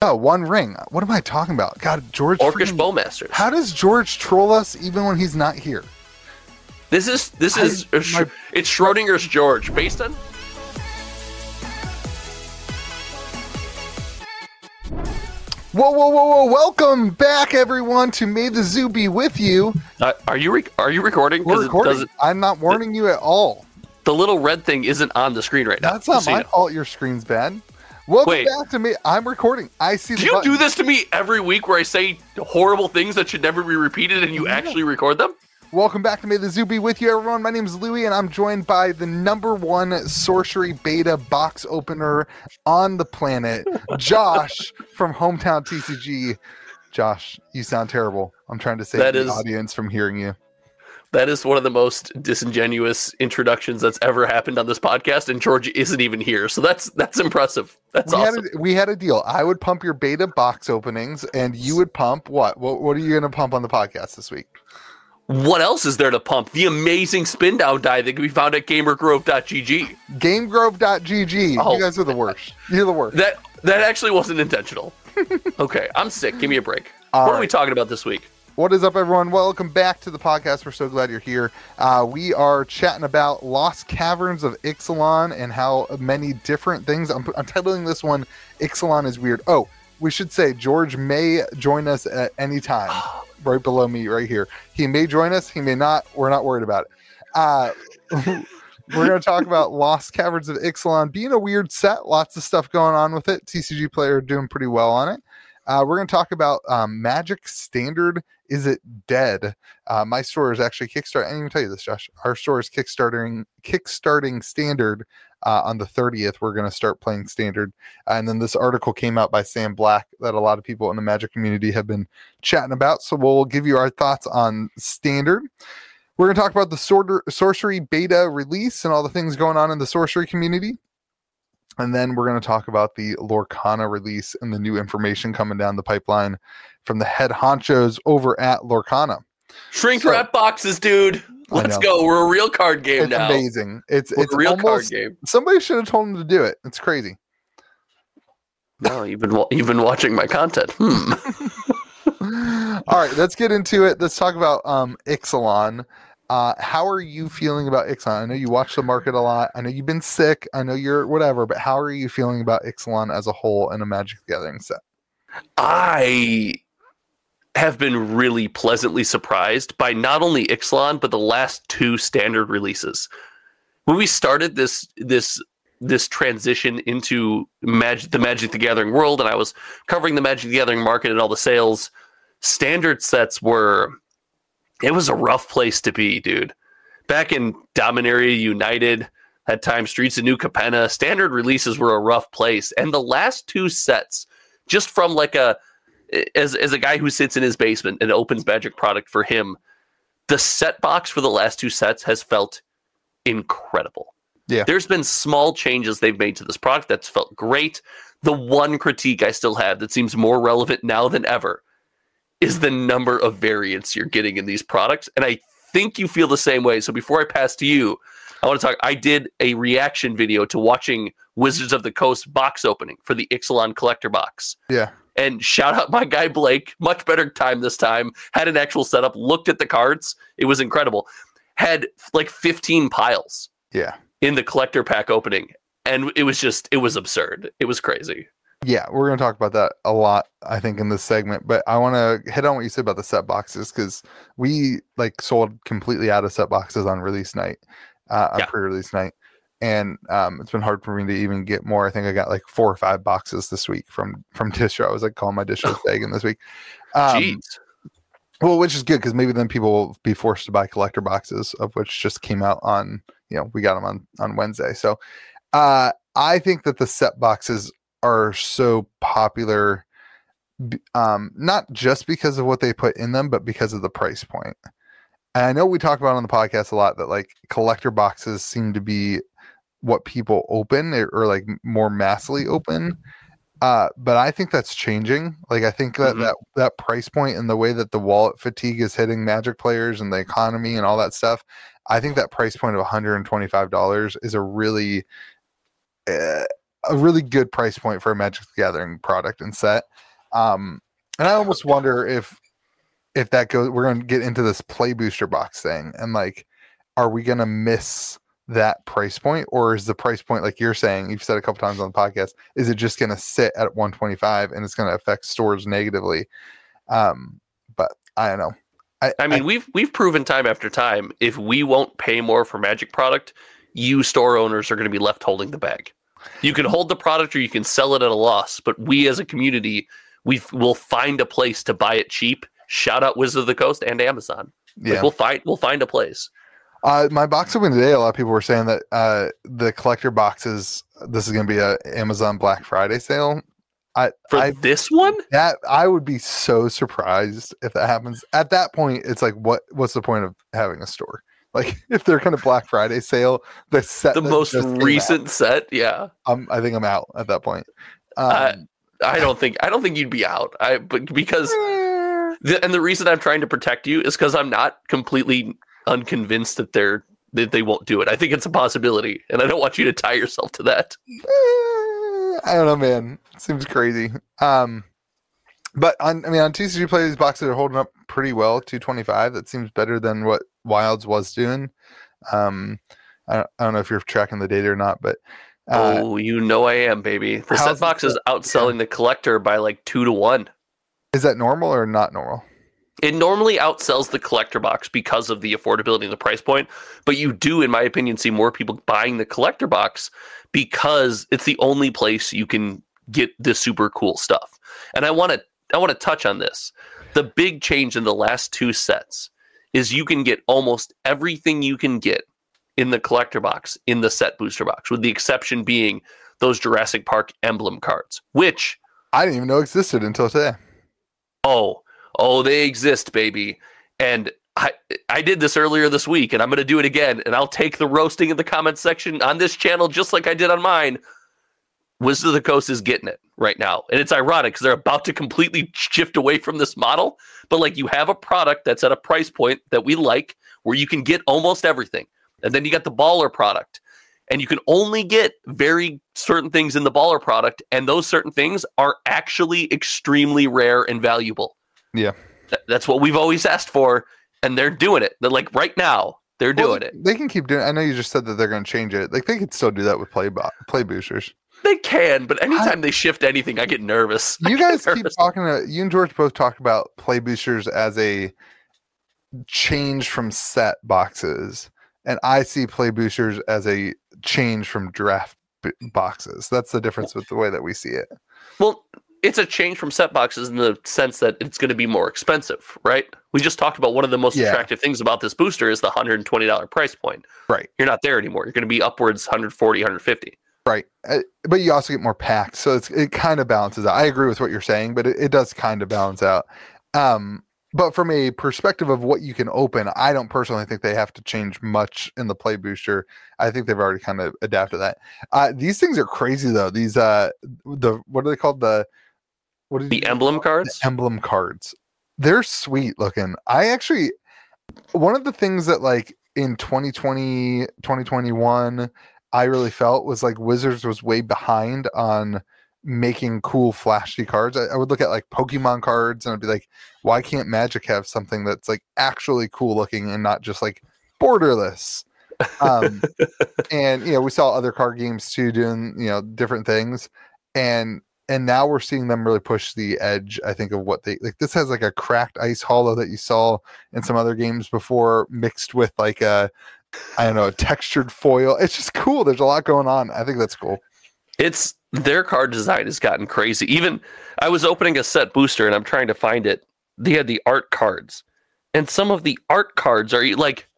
Oh, one ring. What am I talking about? God, George. Orcish Bowmasters. How does George troll us even when he's not here? This is this I- is a Sch- my- it's Schrodinger's George based on. Whoa, whoa, whoa, whoa! Welcome back, everyone, to May the Zoo be with you. Uh, are you rec- are you recording? We're recording. I'm not warning you at all. the little red thing isn't on the screen right now. That's not just my fault. Your screen's bad. Welcome Wait. back to me. I'm recording. I see the Do you button. do this to me every week where I say horrible things that should never be repeated and you Yeah. actually record them? Welcome back to May the Zoo be with you, everyone. My name is Louie, and I'm joined by the number one sorcery beta box opener on the planet, Josh from Hometown TCG. Josh, you sound terrible. I'm trying to save That the is- audience from hearing you. That is one of the most disingenuous introductions that's ever happened on this podcast, and George isn't even here. So that's that's impressive. That's we, awesome. had a, we had a deal. I would pump your beta box openings, and you would pump what? What, what are you going to pump on the podcast this week? What else is there to pump? The amazing spin down die that can be found at gamergrove.gg. GameGrove.gg. Oh. You guys are the worst. You're the worst. That that actually wasn't intentional. okay, I'm sick. Give me a break. All what are we talking about this week? What is up, everyone? Welcome back to the podcast. We're so glad you're here. Uh, we are chatting about Lost Caverns of Ixalan and how many different things. I'm, I'm titling this one "Ixalan is Weird." Oh, we should say George may join us at any time. right below me, right here. He may join us. He may not. We're not worried about it. Uh, we're going to talk about Lost Caverns of Ixalan being a weird set. Lots of stuff going on with it. TCG player doing pretty well on it. Uh, we're going to talk about um, Magic Standard. Is it dead? Uh, my store is actually Kickstarter. I didn't even tell you this, Josh. Our store is kickstarting kickstarting Standard uh, on the 30th. We're going to start playing Standard. and then this article came out by Sam Black that a lot of people in the Magic community have been chatting about. So we'll give you our thoughts on Standard. We're going to talk about the sorcery beta release and all the things going on in the sorcery community. And then we're going to talk about the Lorcana release and the new information coming down the pipeline from the head honchos over at Lorcana. Shrink So- wrap boxes, dude. Let's go. We're a real card game It's now. amazing. It's We're it's a real card game. somebody should have told him to do it. It's crazy. No, you've been you've been watching my content. Hmm. All right, let's get into it. Let's talk about um Ixalan. Uh, how are you feeling about Ixalan? I know you watch the market a lot. I know you've been sick. I know you're whatever, but how are you feeling about Ixalan as a whole in a Magic the Gathering set? I have been really pleasantly surprised by not only Ixalan but the last two standard releases. When we started this this this transition into Magic the Magic the Gathering world, and I was covering the Magic the Gathering market and all the sales, standard sets were it was a rough place to be, dude. Back in Dominaria United, at times Streets of New Capenna, standard releases were a rough place. And the last two sets, just from like a as as a guy who sits in his basement and opens magic product for him, the set box for the last two sets has felt incredible. Yeah. There's been small changes they've made to this product that's felt great. The one critique I still have that seems more relevant now than ever is the number of variants you're getting in these products. And I think you feel the same way. So before I pass to you, I want to talk. I did a reaction video to watching Wizards of the Coast box opening for the Ixalan collector box. Yeah. And shout out my guy Blake, much better time this time. Had an actual setup, looked at the cards. It was incredible. Had like 15 piles Yeah. in the collector pack opening. And it was just, it was absurd. It was crazy. Yeah, we're going to talk about that a lot, I think, in this segment. But I want to hit on what you said about the set boxes because we like sold completely out of set boxes on release night, uh, on Yeah. pre-release night, and um, it's been hard for me to even get more. I think I got like four or five boxes this week from from Distro. I was like calling my Distro begging this week. Um, Jeez. well, which is good because maybe then people will be forced to buy collector boxes, of which just came out on, you know, we got them on on Wednesday. So, uh, I think that the set boxes are so popular, um, not just because of what they put in them, but because of the price point. And I know we talk about on the podcast a lot that like collector boxes seem to be what people open or, or like more massively open uh but i think that's changing like i think that Mhm. that that price point and the way that the wallet fatigue is hitting magic players and the economy and all that stuff i think that price point of $125 is a really uh, a really good price point for a Magic the Gathering product and set. Um, and I almost wonder if if that goes, we're going to get into this play booster box thing, and like, are we going to miss that price point, or is the price point like you're saying? You've said a couple times on the podcast, is it just going to sit at 125 and it's going to affect stores negatively? Um, but I don't know. I, I mean, I, we've we've proven time after time if we won't pay more for Magic product, you store owners are going to be left holding the bag. You can hold the product or you can sell it at a loss, but we as a community, we will find a place to buy it cheap. Shout out Wizard of the Coast and Amazon. Yeah, like we'll find we'll find a place. Uh, my box open today. A lot of people were saying that uh, the collector boxes. This is going to be a Amazon Black Friday sale. I, For I, this one, that I would be so surprised if that happens. At that point, it's like, what? What's the point of having a store? Like, if they're going to Black Friday sale, the set, the most recent set, yeah. Um, I think I'm out at that point. Um, I don't think I don't think you'd be out. I but because the, and the reason I'm trying to protect you is because I'm not completely unconvinced that they're that they won't do it. I think it's a possibility, and I don't want you to tie yourself to that. I don't know, man. It seems crazy. Um, but on, I mean, on TCG play, these boxes are holding up pretty well. Two twenty five. That seems better than what Wilds was doing. Um, I don't, I don't know if you're tracking the data or not, but uh, oh, you know I am, baby. The set box is outselling yeah. the collector by like two to one. Is that normal or not normal? It normally outsells the collector box because of the affordability and the price point, but you do, in my opinion, see more people buying the collector box because it's the only place you can get this super cool stuff. And I want to I want to touch on this. The big change in the last two sets is you can get almost everything you can get in the collector box in the set booster box, with the exception being those Jurassic Park emblem cards, which I didn't even know existed until today. Oh, oh, they exist, baby. And I, I did this earlier this week, and I'm going to do it again. And I'll take the roasting in the comments section on this channel, just like I did on mine. Wizard of the Coast is getting it right now. And it's ironic because they're about to completely shift away from this model. But like you have a product that's at a price point that we like where you can get almost everything. And then you got the baller product. And you can only get very certain things in the baller product. And those certain things are actually extremely rare and valuable. Yeah. Th- that's what we've always asked for. And they're doing it. They're like right now, they're well, doing it. They can keep doing it. I know you just said that they're going to change it. Like they could still do that with play bo- play boosters. They can, but anytime I, they shift anything, I get nervous. You guys nervous. keep talking. To, you and George both talk about play boosters as a change from set boxes and I see play boosters as a change from draft b- boxes. That's the difference with the way that we see it. Well, it's a change from set boxes in the sense that it's going to be more expensive, right? We just talked about one of the most yeah. attractive things about this booster is the $120 price point. Right. You're not there anymore. You're going to be upwards 140, 150. Right. Uh, but you also get more packs. So it's, it kind of balances out. I agree with what you're saying, but it, it does kind of balance out. Um, but from a perspective of what you can open, I don't personally think they have to change much in the play booster. I think they've already kind of adapted that. Uh, these things are crazy though. These uh, the what are they called? The what are the emblem cards? The emblem cards. They're sweet looking. I actually one of the things that like in 2020 2021 I really felt was like Wizards was way behind on making cool flashy cards. I, I, would look at like Pokemon cards and I'd be like, why can't Magic have something that's like actually cool looking and not just like borderless? Um, and you know, we saw other card games too doing you know different things, and and now we're seeing them really push the edge. I think of what they like. This has like a cracked ice hollow that you saw in some other games before, mixed with like a I don't know, a textured foil. It's just cool. There's a lot going on. I think that's cool. It's their card design has gotten crazy. Even I was opening a set booster and I'm trying to find it. They had the art cards, and some of the art cards are like,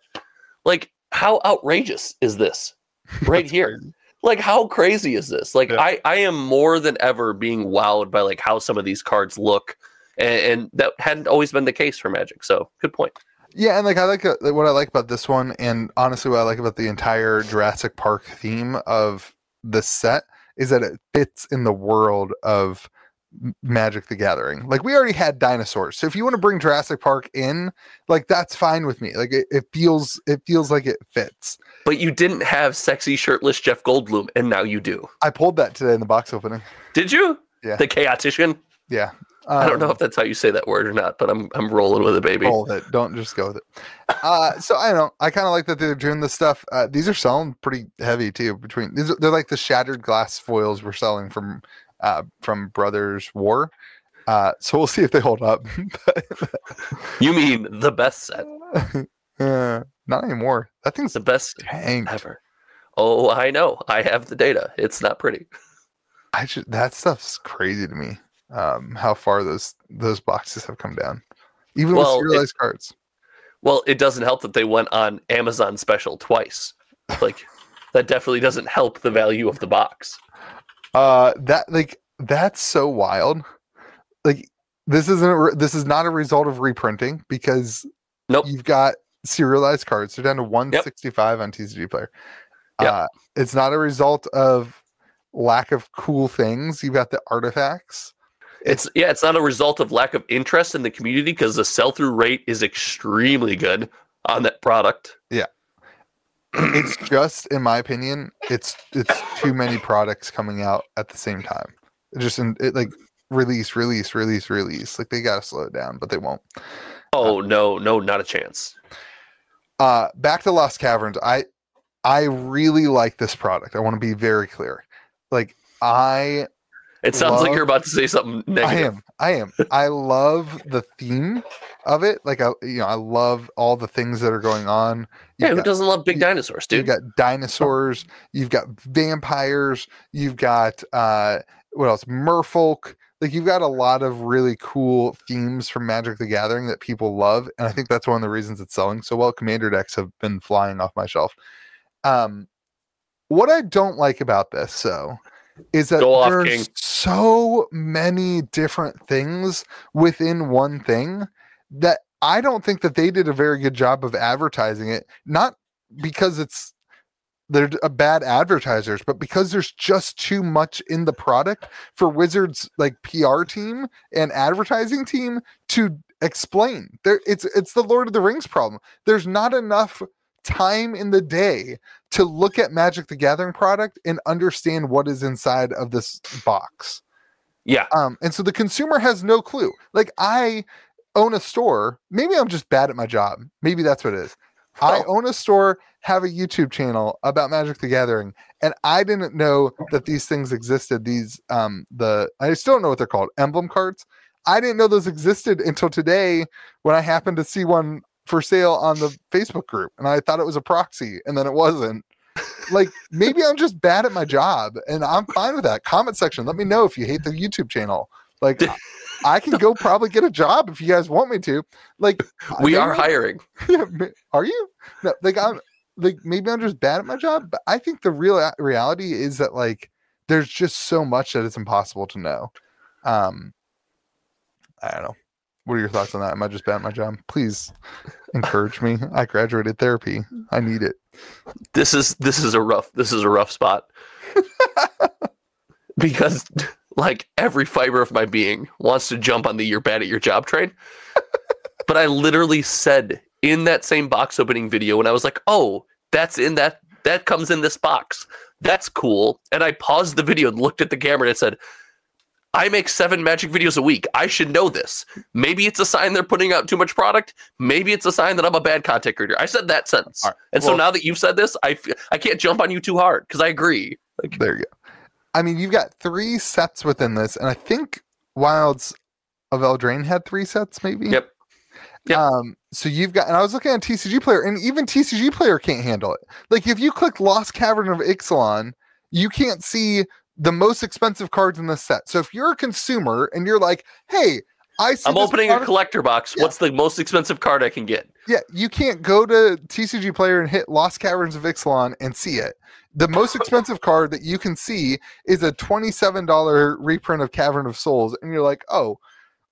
like how outrageous is this right here? like how crazy is this? Like yeah. I I am more than ever being wowed by like how some of these cards look, and, and that hadn't always been the case for Magic. So good point. Yeah, and like I like uh, what I like about this one, and honestly, what I like about the entire Jurassic Park theme of the set is that it fits in the world of Magic the Gathering. Like we already had dinosaurs. So if you want to bring Jurassic Park in, like that's fine with me. Like it, it feels it feels like it fits. But you didn't have sexy shirtless Jeff Goldblum, and now you do. I pulled that today in the box opening. Did you? Yeah. The chaotician. Yeah. I don't know Um, if that's how you say that word or not, but I'm I'm rolling with it, baby. roll with it. Don't just go with it. Uh, so I don't know. I kind of like that they're doing this stuff. Uh, these are selling pretty heavy too. Between these, they're like the shattered glass foils we're selling from uh, from Brothers War. Uh, so we'll see if they hold up. You mean the best set, uh, not anymore. That thing's the best tanked. ever. Oh, I know. I have the data. It's not pretty. I just, that stuff's crazy to me. Um, how far those those boxes have come down, even Well, with it- serialized cards. Well, it doesn't help that they went on Amazon special twice. Like that definitely doesn't help the value of the box. Uh, that like that's so wild. Like this isn't re- this is not a result of reprinting because Nope. you've got serialized cards. They're down to 165 on TCG Player. Yep. Uh, it's not a result of lack of cool things. You've got the artifacts. It's yeah, it's not a result of lack of interest in the community because the sell through rate is extremely good on that product. Yeah. It's just, in my opinion, it's it's too many products coming out at the same time. Just in it like release, release, release, release. Like they gotta slow it down, but they won't. Oh no, no, not a chance. uh back to lost caverns i i really like this product i want to be very clear like i It sounds like you're about to say something i am i am. I love the theme of it. Like i you know i love all the things that are going on. Yeah, You've who got, doesn't love big you- dinosaurs, dude? you've got dinosaurs you've got vampires you've got uh what else? Merfolk. Like you've got a lot of really cool themes from magic the gathering that people love and i think that's one of the reasons it's selling so well. Commander decks have been flying off my shelf. Um what i don't like about this so is that Go off, there's King. so many different things within one thing that i don't think that they did a very good job of advertising it not because it's they're uh, bad advertisers, but because there's just too much in the product for Wizards like PR team and advertising team to explain. There it's it's the Lord of the Rings problem. There's not enough time in the day to look at Magic the Gathering product and understand what is inside of this box. Yeah, Um, and so the consumer has no clue. Like I own a store. Maybe I'm just bad at my job. Maybe that's what it is. I Oh. own a store, have a YouTube channel about Magic the Gathering, and I didn't know that these things existed. These um the I still don't know what they're called, emblem cards. I didn't know those existed until today when I happened to see one for sale on the Facebook group and I thought it was a proxy and then it wasn't. Like maybe I'm just bad at my job and I'm fine with that. Comment section, let me know if you hate the YouTube channel. Like I- can go probably get a job if you guys want me to. Like we are hiring. yeah, are you? No, like I'm like maybe I'm just bad at my job, but I think the real reality is that like there's just so much that it's impossible to know. Um I don't know. What are your thoughts on that? Am I just bad at my job? Please encourage me. I graduated therapy. I need it. This is this is a rough this is a rough spot. because like every fiber of my being wants to jump on the you're bad at your job train. but I literally said in that same box opening video when I was like, "Oh, that's in that that comes in this box. That's cool." And I paused the video and looked at the camera and it said, I make seven magic videos a week. I should know this. Maybe it's a sign they're putting out too much product. Maybe it's a sign that I'm a bad content creator. I said that sentence. Right. And so now that you've said this, I f- I can't jump on you too hard because I agree. Like, There you go. I mean, you've got three sets within this, and I think Wilds of Eldraine had three sets, maybe. Yep. Yep. Um, so you've got, and I was looking at TCG Player, and even TCG Player can't handle it. Like if you click Lost Cavern of Ixalan, you can't see the most expensive cards in this set. So if you're a consumer and you're like, "Hey, I see I'm this opening a collector box. Yeah. What's the most expensive card I can get? yeah, you can't go to TCG Player and hit Lost Caverns of Ixalan and see it. The most expensive card that you can see is a $27 reprint of Cavern of Souls. And you're like, oh,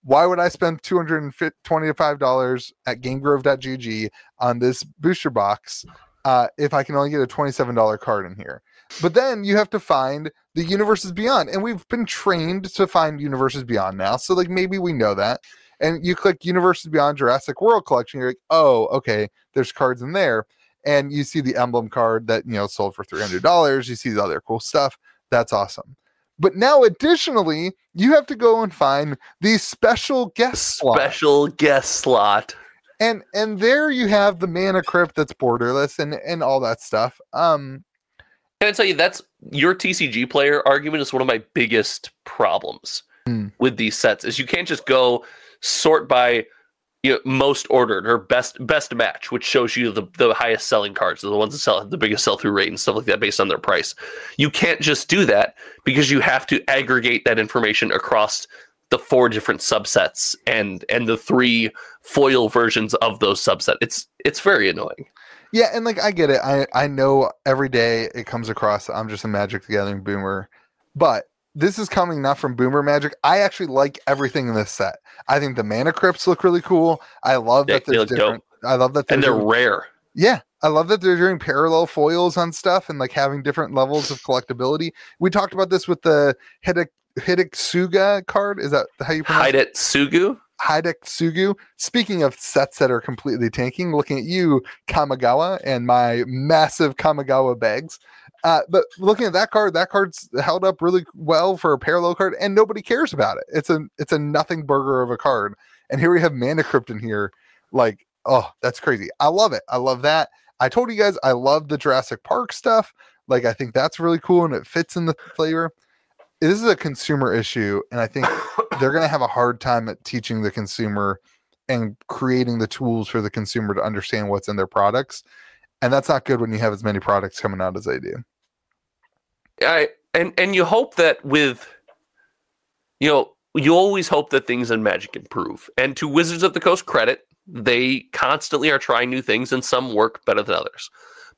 why would I spend $225 at GameGrove.gg on this booster box uh, if I can only get a $27 card in here? But then you have to find the universes beyond. And we've been trained to find universes beyond now. So like maybe we know that. And you click universes beyond Jurassic World collection, you're like, oh, okay, there's cards in there. And you see the emblem card that you know sold for three hundred dollars. You see the other cool stuff. That's awesome. But now, additionally, you have to go and find the special guest slot. Special guest slot. and and there you have the mana crypt that's borderless and and all that stuff. Um, Can I tell you that's your TCG player argument is one of my biggest problems Hmm. with these sets is you can't just go sort by you know, most ordered or best best match, which shows you the, the highest selling cards, the ones that sell the biggest sell through rate and stuff like that based on their price. You can't just do that because you have to aggregate that information across the four different subsets and and the three foil versions of those subset. It's it's very annoying. Yeah, and like I get it. I I know every day it comes across. I'm just a Magic the Gathering boomer, but this is coming not from Boomer Magic. I actually like everything in this set. I think the mana crypts look really cool. I love They- that they there's look dope. different. I love that And they're doing- rare. Yeah, I love that they're doing parallel foils on stuff and like having different levels of collectability. We talked about this with the Hidek Hideksuga card. Is that how you pronounce Hide it? It Sugu. Speaking of sets that are completely tanking, looking at you, Kamigawa, and my massive Kamigawa bags. Uh, but looking at that card, that card's held up really well for a parallel card, and nobody cares about it. It's a it's a nothing burger of a card. And here we have Mana Crypt in here. Like, oh, that's crazy. I love it. I love that. I told you guys I love the Jurassic Park stuff. Like, I think that's really cool and it fits in the flavor. This is a consumer issue, and I think they're going to have a hard time at teaching the consumer and creating the tools for the consumer to understand what's in their products. And that's not good when you have as many products coming out as they do. I and and you hope that with you know you always hope that things in Magic improve. And to Wizards of the Coast credit, they constantly are trying new things, and some work better than others.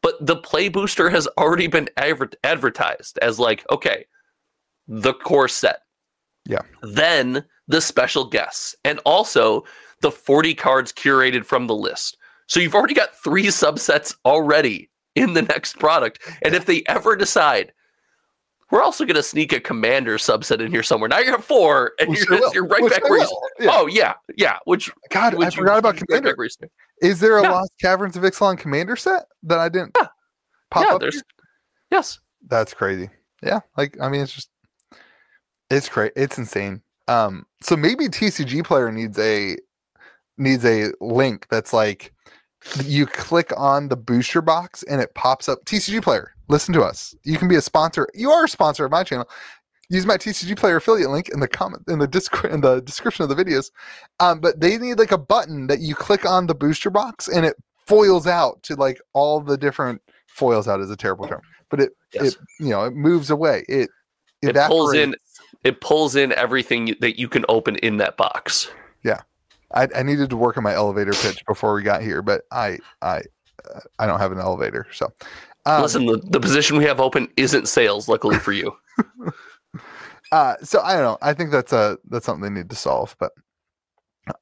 But the Play Booster has already been adver- advertised as like okay, the core set. Yeah. Then the special guests, and also the forty cards curated from the list. So you've already got three subsets already in the next product. And if they ever decide we're also going to sneak a commander subset in here somewhere. Now you're at four, and you're, just, you're right Which back where you. Yeah. Oh yeah, yeah. Which God, I which you- forgot about Commander. stand. Is there a Yeah. Lost Caverns of Ixalan Commander set that I didn't Yeah. pop yeah, up? there's yes. That's crazy. Yeah, like I mean, it's just it's crazy. It's insane. Um, so maybe TCG player needs a needs a link that's like you click on the booster box and it pops up. TCG player, listen to us. You can be a sponsor. You are a sponsor of my channel. Use my TCG player affiliate link in the comment in the disc- in the description of the videos. Um, but they need like a button that you click on the booster box and it foils out to like all the different foils out is a terrible term, but it Yes. it you know it moves away. It It pulls in- evaporates. It pulls in everything that you can open in that box. Yeah, I, I needed to work on my elevator pitch before we got here, but I I I don't have an elevator, so um, Listen, the, the position we have open isn't sales. Luckily for you, Uh, so I don't know. I think that's a that's something they need to solve. But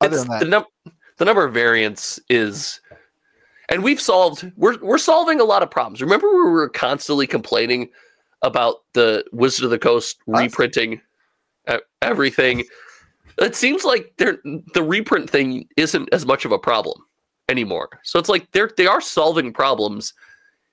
other it's than that, the num- the number of variants is, and we've solved. We're we're solving a lot of problems. Remember, we were constantly complaining about the Wizard of the Coast reprinting everything. It seems like they're, the reprint thing isn't as much of a problem anymore. So it's like they're they are solving problems.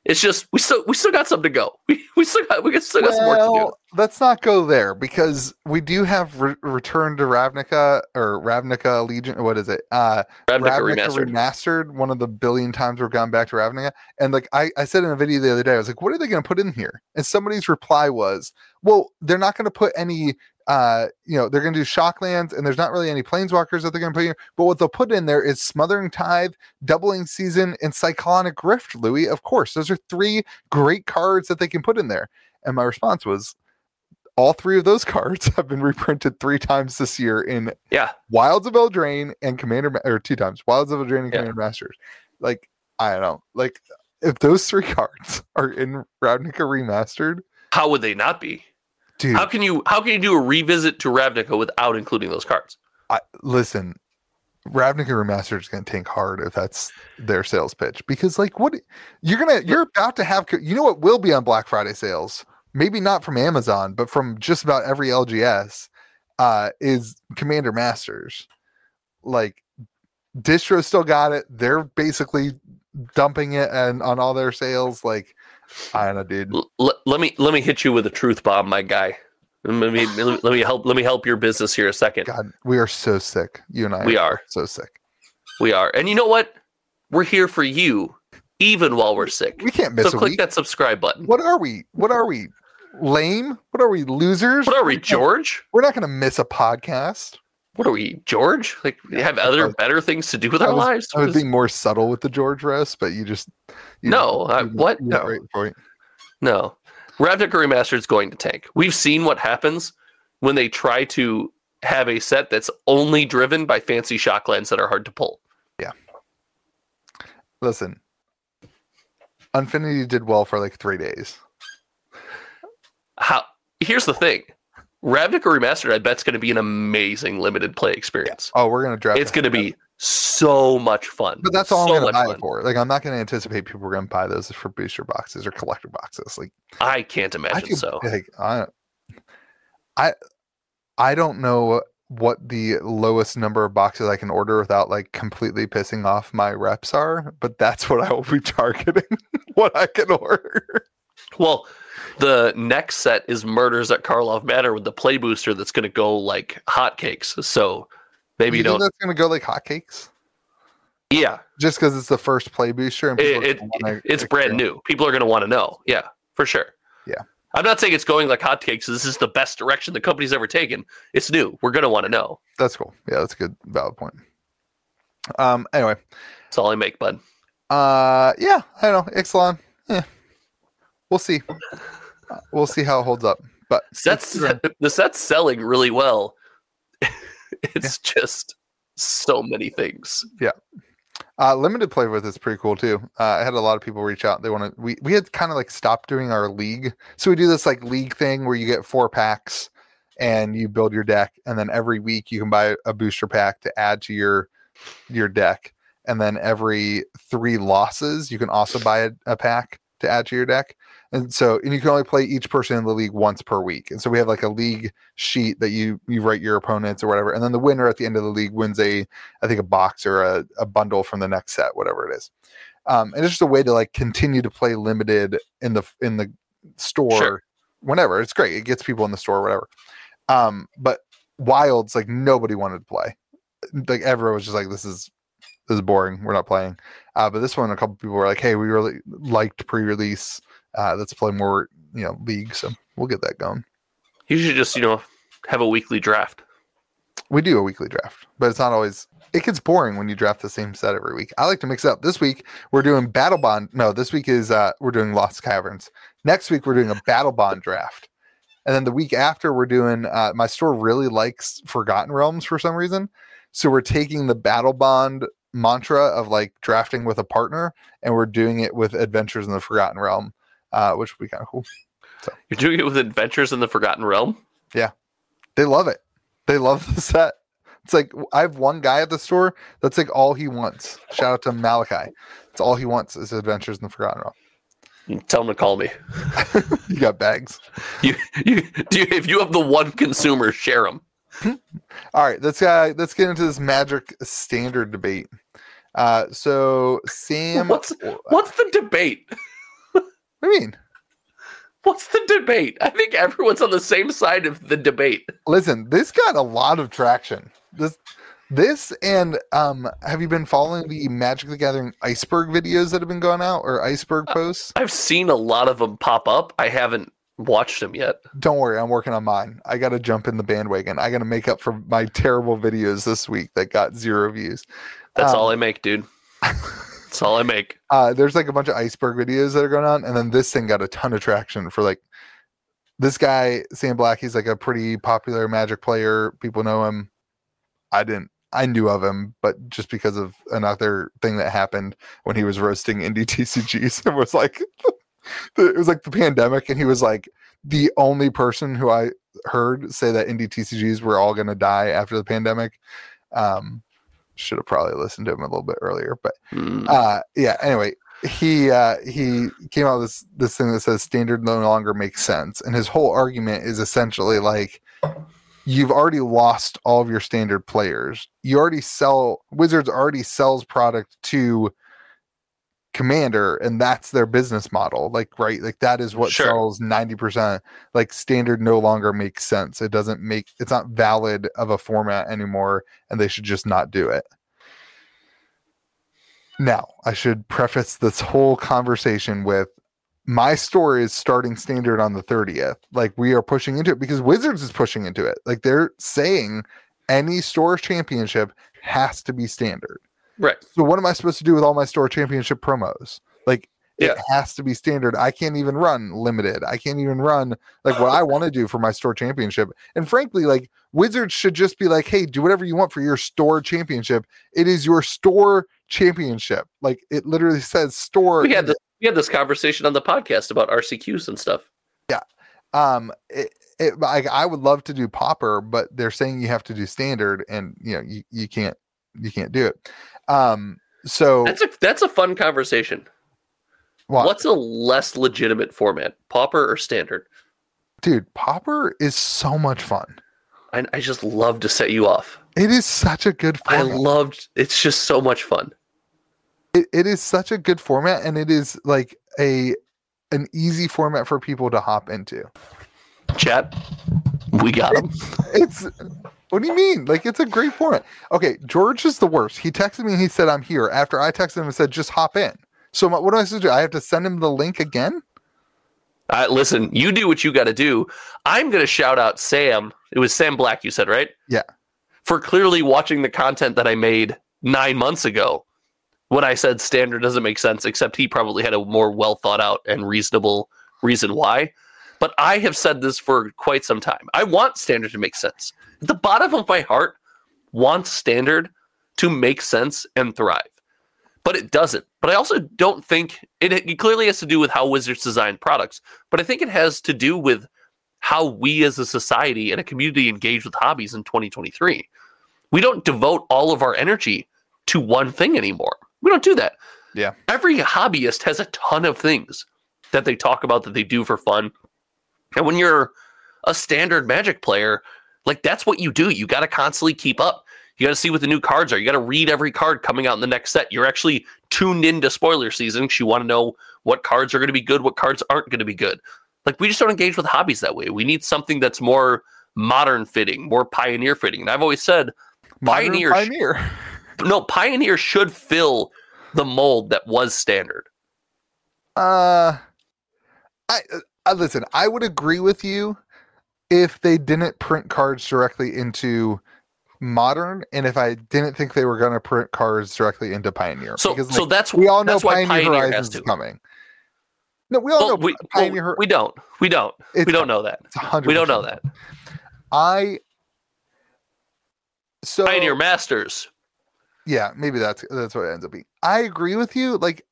It's just we still we still got some to go. We we still got we still got some work to do. let's not go there because we do have re- Return to Ravnica or Ravnica Legion. What is it? Uh, Ravnica Ravnica remastered. remastered. One of the billion times we've gone back to Ravnica, and like I, I said in a video the other day, I was like, "What are they going to put in here?" And somebody's reply was, "Well, they're not going to put any." Uh, you know, they're going to do Shocklands, and there's not really any Planeswalkers that they're going to put in. But what they'll put in there is Smothering Tithe, Doubling Season, and Cyclonic Rift. Louie, of course, those are three great cards that they can put in there. And my response was, all three of those cards have been reprinted three times this year in Yeah, Wilds of Eldraine and Commander Ma- or two times Wilds of Eldraine and Yeah. Commander Masters. Like I don't know, like if those three cards are in Ravnica remastered, how would they not be? Dude, How can you how can you do a revisit to Ravnica without including those cards? I, listen, Ravnica Remastered is going to tank hard if that's their sales pitch because, like, what you're gonna you're about to have, you know, what will be on Black Friday sales? Maybe not from Amazon, but from just about every LGS, uh, is Commander Masters. Like, distro still got it. They're basically dumping it and on all their sales. Like, I don't know, dude. L- let me let me hit you with a truth bomb, my guy. Let me let me help let me help your business here a second. God, we are so sick. You and I We are. so sick. We are. And you know what? We're here for you, even while we're sick. We can't miss So click week. that subscribe button. What are we? What are we? Lame? What are we? Losers? What are we, George? We're not going to miss a podcast. What are we, George? Like we have other better things to do with I our was- lives. I was being more subtle with the George roast, but you just you No, I- what? No. right it. No. Ravnica Remastered is going to tank. We've seen what happens when they try to have a set that's only driven by fancy shocklands that are hard to pull. Yeah. Listen, Unfinity did well for like three days. How here's the thing. Ravnica Remastered, I bet, is going to be an amazing limited play experience. Oh, we're gonna draft. It's going to be so much fun. But that's all so I'm gonna buy fun. it for. Like, I'm not gonna anticipate people are gonna buy those for booster boxes or collector boxes. Like, I can't I imagine so. like I, I, I don't know what the lowest number of boxes I can order without like completely pissing off my reps are, but that's what I will be targeting. what I can order. Well, the next set is Murders at Karlov Manor with the play booster that's going to go like hotcakes. So maybe you, don't. that's gonna go like hotcakes Yeah, just because it's the first play booster and it, it, wanna it's brand new. People are going to want to know. Yeah, for sure. Yeah. I'm not saying it's going like hotcakes. This is the best direction the company's ever taken. It's new. We're going to want to know. That's cool. Yeah, that's a good valid point. Um. Anyway, That's all I make, bud. uh, yeah, I don't know Ixalan. Yeah, we'll see. Uh, We'll see how it holds up. But Sets the set's selling really well. it's just so many things. Yeah. Uh, limited play with is pretty cool too. Uh, I had a lot of people reach out. They want to. We we had kind of like stopped doing our league, so we do this like league thing where you get four packs and you build your deck, and then every week you can buy a booster pack to add to your your deck, and then every three losses you can also buy a, a pack to add to your deck. And so, and you can only play each person in the league once per week. And so we have like a league sheet that you you write your opponents or whatever, and then the winner at the end of the league wins a I think a box or a, a bundle from the next set, whatever it is. Um, and it's just a way to like continue to play limited in the in the store Sure. whenever. It's great. It gets people in the store, whatever. Um, but wilds like nobody wanted to play. Like everyone was just like, this is this is boring. We're not playing. Uh, but this one, a couple people were like, hey, we really liked pre-release. Uh, let's play more, you know, league. So we'll get that going. You should just, you know, have a weekly draft. We do a weekly draft, but it's not always. It gets boring when you draft the same set every week. I like to mix it up. This week we're doing Battlebond. No, this week is uh we're doing Lost Caverns. Next week we're doing a Battlebond draft, and then the week after we're doing. Uh, my store really likes Forgotten Realms for some reason, so we're taking the Battlebond mantra of like drafting with a partner, and we're doing it with Adventures in the Forgotten Realm, uh, which would be kind of cool. You're doing it with Adventures in the Forgotten Realm. Yeah, they love it. They love the set. It's like I have one guy at the store that's like all he wants. Shout out to Malachi. It's all he wants is Adventures in the Forgotten Realm. Tell him to call me. You got bags. You, you, do you, if you have the one consumer, share them. All right, let's uh, let's get into this magic standard debate. Uh, so Sam, What's- What's the debate? Do you mean? What's the debate? I think everyone's on the same side of the debate. Listen, this got a lot of traction. This, this, and um, have you been following the Magic the Gathering iceberg videos that have been going out or iceberg posts? I've seen a lot of them pop up. I haven't watched them yet. Don't worry, I'm working on mine. I got to jump in the bandwagon. I got to make up for my terrible videos this week that got zero views. That's Um, all I make, dude. That's all I make. Uh, there's like a bunch of iceberg videos that are going on, and then this thing got a ton of traction for like this guy Sam Black. He's like a pretty popular Magic player. People know him. I didn't. I knew of him, but just because of another thing that happened when he was roasting indie TCGs, it was like it was like the pandemic, and he was like the only person who I heard say that indie TCGs were all going to die after the pandemic. Um, should have probably listened to him a little bit earlier. But Mm. uh, yeah. Anyway, he uh, he came out with this this thing that says standard no longer makes sense, and his whole argument is essentially like you've already lost all of your standard players. You already sell Wizards already sells product to Commander, and that's their business model. Like right, like that is what Sure. sells ninety percent. Like standard no longer makes sense. It doesn't make it's not valid of a format anymore, and they should just not do it. Now, I should preface this whole conversation with my store is starting standard on the 30th. Like we are pushing into it because Wizards is pushing into it. Like they're saying any store championship has to be standard. Right. So what am I supposed to do with all my store championship promos? Like Yeah. it has to be standard. I can't even run limited. I can't even run like what I want to do for my store championship. And frankly, like Wizards should just be like, hey, do whatever you want for your store championship. It is your store championship. Like it literally says store. We had this we had this conversation on the podcast about RCQs and stuff. Yeah. Um it, it like I would love to do Pauper, but they're saying you have to do standard and you know you, you can't you can't do it. Um so That's a that's a fun conversation. what- What's a less legitimate format, Pauper or Standard? dude, Pauper is so much fun. I, I just love to set you off. It is such a good format. I loved. It's just so much fun. it, it is such a good format and it is like a an easy format for people to hop into. Chat, we got him. It's what do you mean? Like it's a great format. Okay, George is the worst. He texted me and he said I'm here after I texted him and said just hop in. So my- what do I supposed to do? I have to send him the link again? Uh, listen, you do what you got to do. I'm going to shout out Sam. It was Sam Black, you said, right? Yeah. For clearly watching the content that I made nine months ago when I said standard doesn't make sense, except he probably had a more well thought out and reasonable reason why. But I have said this for quite some time. I want standard to make sense. At the bottom of my heart, wants standard to make sense and thrive. But it doesn't. But I also don't think it, it clearly has to do with how Wizards design products but I think it has to do with how we as a society and a community engage with hobbies in 2023. We don't devote all of our energy to one thing anymore. We don't do that. Yeah. Every hobbyist has a ton of things that they talk about that they do for fun. And when you're a standard magic player, like that's what you do. You got to constantly keep up. You got to see what the new cards are. You got to read every card coming out in the next set. You're actually tuned into spoiler season because you want to know what cards are going to be good, what cards aren't going to be good. Like we just don't engage with hobbies that way. We need something that's more modern fitting, more pioneer fitting. And I've always said, Modern Pioneer- Pioneer. no, pioneer should fill the mold that was standard. Uh I Uh, listen, I would agree with you if they didn't print cards directly into modern and if I didn't think they were going to print cards directly into Pioneer. So, because so like, that's we all know Pioneer, Pioneer Horizons is coming. No, we all Well, know we, well, Pioneer. Hor- we don't. We don't. it's we don't know that. It's 100%. We don't know that. I so Pioneer Masters. yeah, maybe that's that's what it ends up being. I agree with you. Like,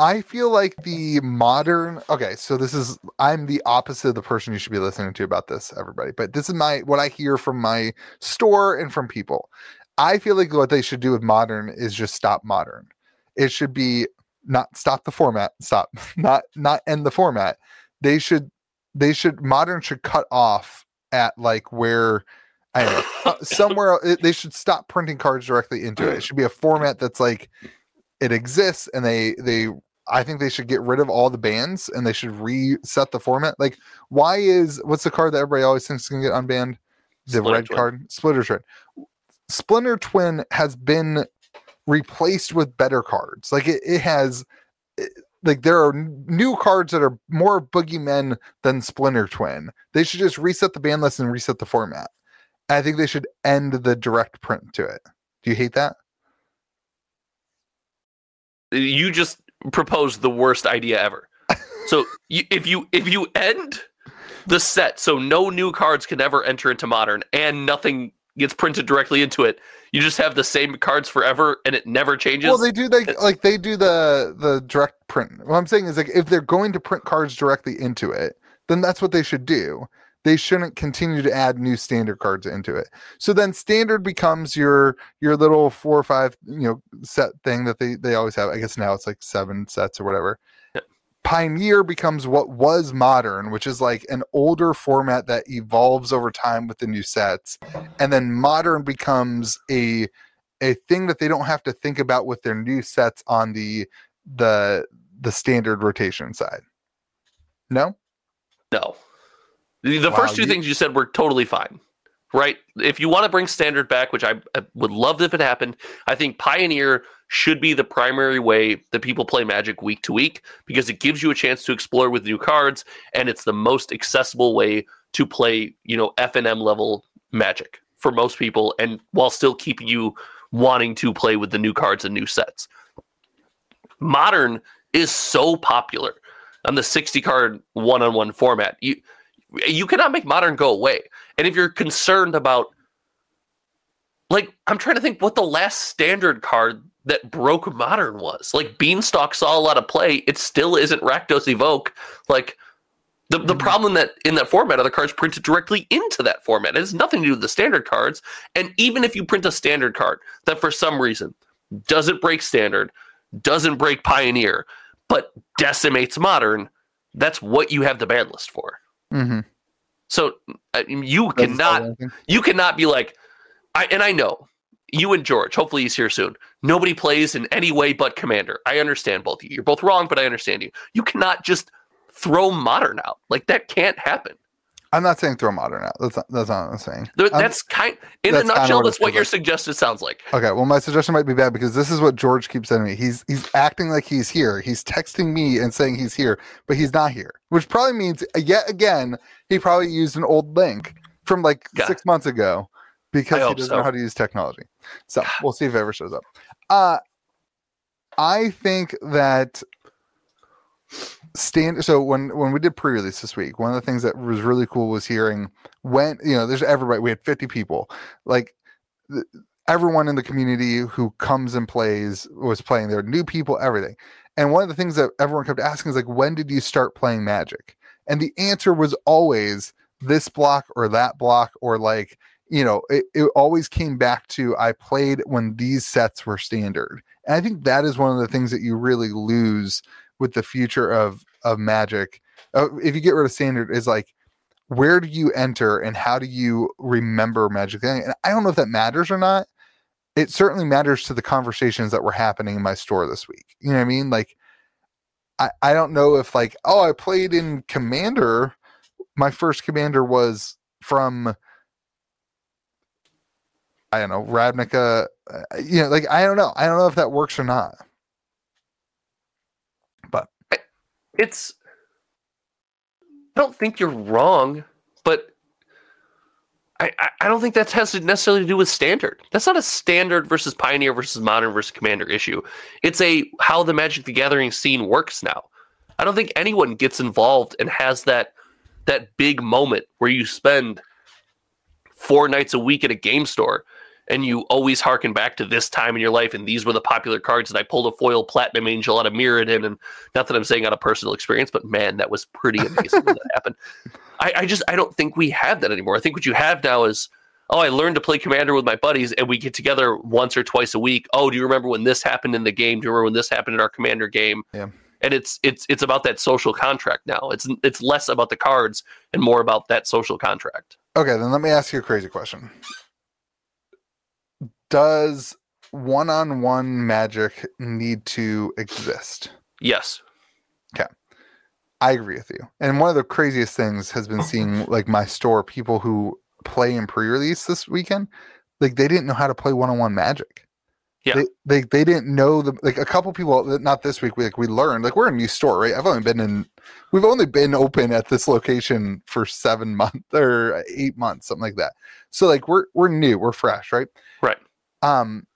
I feel like the modern. Okay, so this is I'm the opposite of the person you should be listening to about this, everybody. But this is my what I hear from my store and from people. I feel like what they should do with modern is just stop modern. It should be not stop the format, stop, not not end the format. They should they should modern should cut off at like where I don't know uh, somewhere it- they should stop printing cards directly into it. It should be a format that's like it exists and they they I think they should get rid of all the bands and they should reset the format. Like why is what's the card that everybody always thinks is going to get unbanned? The Splinter red Twin. card, Splinter Twin. Splinter Twin has been replaced with better cards. Like it, it has it- like there are new cards that are more boogeymen than Splinter Twin. They should just reset the ban list and reset the format. I think they should end the direct print to it. Do you hate that? You just proposed the worst idea ever. so you, if you if you end the set so no new cards can ever enter into modern and nothing gets printed directly into it, you just have the same cards forever and it never changes. Well, they do like like they do the the direct print. What I'm saying is like if they're going to print cards directly into it, then that's what they should do. They shouldn't continue to add new standard cards into it. So then standard becomes your your little four or five, you know, set thing that they they always have. I guess now it's like seven sets or whatever. Yep. Pioneer becomes what was modern, which is like an older format that evolves over time with the new sets. And then modern becomes a a thing that they don't have to think about with their new sets on the the the standard rotation side. No? No. The, the Wow, first two you- things you said were totally fine. Right? If you want to bring standard back, which I, I would love if it happened, I think Pioneer should be the primary way that people play Magic week to week because it gives you a chance to explore with new cards and it's the most accessible way to play, you know, FNM level Magic for most people and while still keeping you wanting to play with the new cards and new sets. Modern is so popular on the 60 card one-on-one format. You you cannot make modern go away. And if you're concerned about like I'm trying to think what the last standard card that broke modern was. Like Beanstalk saw a lot of play. It still isn't Rakdos Evoke. Like the, the Mhm. problem that in that format are the cards printed directly into that format. It has nothing to do with the standard cards. And even if you print a standard card that for some reason doesn't break standard, doesn't break Pioneer, but decimates modern, that's what you have the ban list for. Mm-hmm. So I mean, you cannot you cannot be like I and I know you and George, hopefully he's here soon. Nobody plays in any way but commander. I understand both of you. You're both wrong, but I understand you. You cannot just throw modern out. Like that can't happen. I'm not saying throw modern out. That's not, that's not what I'm saying. There- I'm- That's kind in that's a nutshell, what that's what your like. suggestion sounds like. Okay, well, my suggestion might be bad because this is what George keeps saying me. He's he's acting like he's here. He's texting me and saying he's here, but he's not here. Which probably means yet again he probably used an old link from like six months ago because he doesn't so. know how to use technology. So we'll see if it ever shows up. Uh I think that stand so when when we did pre-release this week one of the things that was really cool was hearing when you know there's everybody we had 50 people like th- everyone in the community who comes and plays was playing there new people everything. And one of the things that everyone kept asking is like when did you start playing magic? And the answer was always this block or that block or like you know it, it always came back to i played when these sets were standard. And i think that is one of the things that you really lose with the future of of magic uh, if you get rid of standard is like where do you enter and how do you remember magic and i don't know if that matters or not. It certainly matters to the conversations that were happening in my store this week. You know what i mean? Like i i don't know if like oh i played in commander. My first commander was from i don't know ravnica uh, you know like i don't know. I don't know if that works or not It's I don't think you're wrong, but I, I- don't think that has to necessarily do with standard. That's not a standard versus pioneer versus modern versus commander issue. It's a how the Magic the Gathering scene works now. I don't think anyone gets involved and has that that big moment where you spend four nights a week at a game store and you always harken back to this time in your life and these were the popular cards and I pulled a foil platinum angel out of Mirrodin and not that I'm saying out of personal experience, but man, that was pretty amazing when that happened. I, I just I don't think we have that anymore. I think what you have now is oh, I learned to play commander with my buddies and we get together once or twice a week. Oh, do you remember when this happened in the game? Do you remember when this happened in our commander game? Yeah. And it's it's it's about that social contract now. It's it's less about the cards and more about that social contract. Okay, then let me ask you a crazy question. Does one on one magic need to exist? Yes. Okay. I agree with you. And one of the craziest things has been seeing like my store people who play in pre-release this weekend, like they didn't know how to play one-on-one magic. Yeah. They, they they didn't know the like a couple people uh, not this week we like we learned like we're a new store right I've only been in we've only been open at this location for seven months or eight months something like that so like we're we're new we're fresh right Right. Um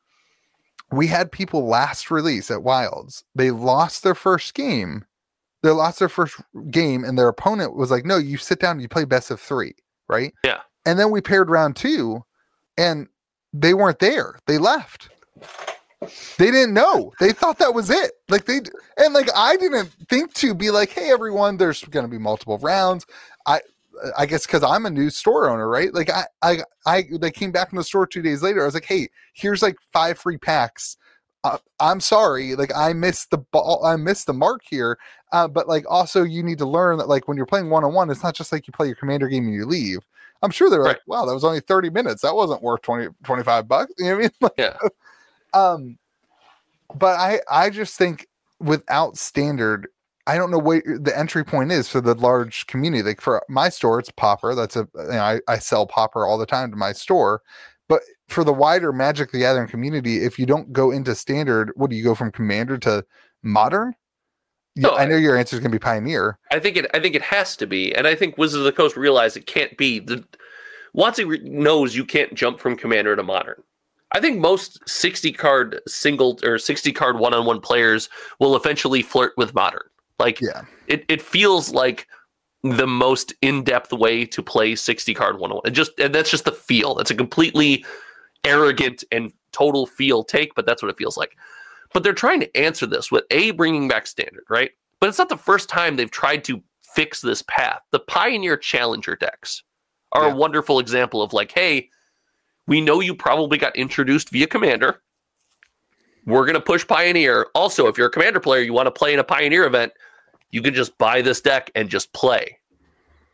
we had people last release at wilds. They lost their first game. They lost their first game and their opponent was like no you sit down you play best of three right? Yeah. and then we paired round two and they weren't there. They left. They didn't know. They thought that was it. Like they and like i didn't think to be like hey everyone there's going to be multiple rounds. I I guess because I'm a new store owner, right? Like I, I, I, they came back from the store two days later. I was like, hey, here's like five free packs. Uh, I'm sorry, like I missed the ball, I missed the mark here. Uh, but like also, you need to learn that like when you're playing one on one, it's not just like you play your commander game and you leave. I'm sure they're Right. like, wow, that was only 30 minutes. That wasn't worth 20, 25 bucks. You know what I mean? Like, Yeah. um, but I, I just think without standard, I don't know what the entry point is for the large community. Like for my store, it's Pauper. That's a you know, I, I sell Pauper all the time to my store. But for the wider Magic the Gathering community, if you don't go into standard, what do you go from commander to modern? No, I know your answer is gonna be pioneer. I think it. I think it has to be, and I think Wizards of the Coast realize it can't be. The WotC re- knows you can't jump from Commander to Modern. I think most sixty card single or sixty card one on one players will eventually flirt with Modern. Like Yeah. it, it feels like the most in depth way to play sixty card one on one. Just and that's just the feel. That's a completely arrogant and total feel take, but that's what it feels like. But they're trying to answer this with a bringing back standard, right? But it's not the first time they've tried to fix this path. The Pioneer Challenger decks are Yeah. a wonderful example of like, hey, we know you probably got introduced via Commander. We're going to push Pioneer. Also, if you're a Commander player, you want to play in a Pioneer event, you can just buy this deck and just play,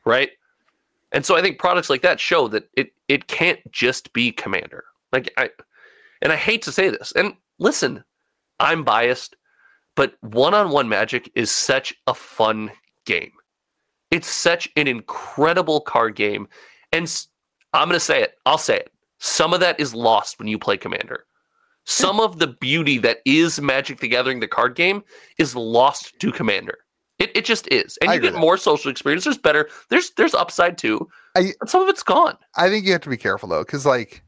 right? And so I think products like that show that it it can't just be Commander. Like I, and I hate to say this. And listen, I'm biased, but one-on-one Magic is such a fun game. It's such an incredible card game, and I'm going to say it. I'll say it. Some of that is lost when you play Commander. Some of the beauty that is Magic the Gathering, the card game, is lost to Commander. It, it just is, and I you get more social experience. There's better. There's there's upside too, I- but some of it's gone. I think you have to be careful though, because like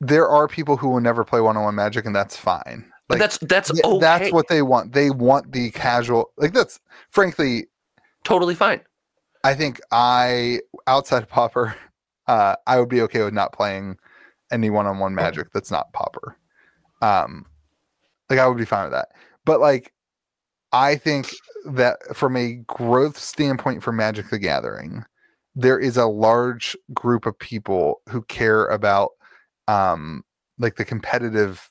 there are people who will never play one-on-one magic, and that's fine. Like that's that's okay. that's what they want. They want the casual like that's frankly totally fine. I think I outside of Pauper, uh, I would be okay with not playing any one-on-one magic that's not Pauper. Um, like I would be fine with that. But like, I think that from a growth standpoint for Magic the Gathering, there is a large group of people who care about um like the competitive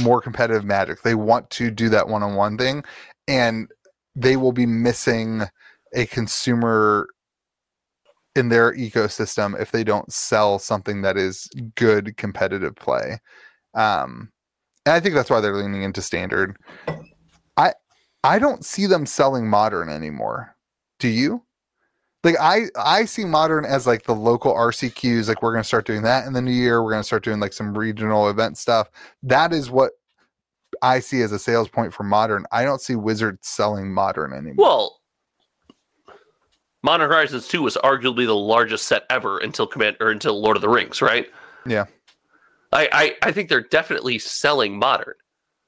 more competitive magic they want to do that one-on-one thing and they will be missing a consumer in their ecosystem if they don't sell something that is good competitive play um and i think that's why they're leaning into standard. I i don't see them selling modern anymore. Do you? Like i i see modern as like the local rcqs like we're going to start doing that in the new year. We're going to start doing like some regional event stuff. That is what i see as a sales point for modern. I don't see wizards selling modern anymore. Well, Modern Horizons 2 was arguably the largest set ever until command or until Lord of the Rings, right? Yeah. I, I, I think they're definitely selling modern.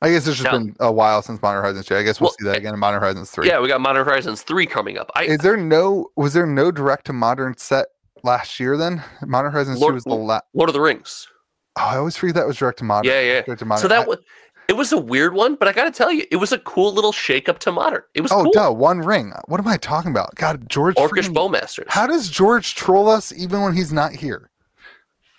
I guess it's just Now- been a while since Modern Horizons 2. I guess we'll, Well, see that eh, again in Modern Horizons 3. Yeah, we got Modern Horizons 3 coming up. I Is there no was there no direct to modern set last year then? Modern Horizons 2 was the last Lord of the Rings. Oh, I always forget that was direct to modern. Yeah, yeah. Direct to modern. So that was it was a weird one, but I got to tell you, it was a cool little shake up to modern. It was Oh, cool. duh, one ring. What am I talking about? God, George Orcish Bowmasters. How does George troll us even when he's not here?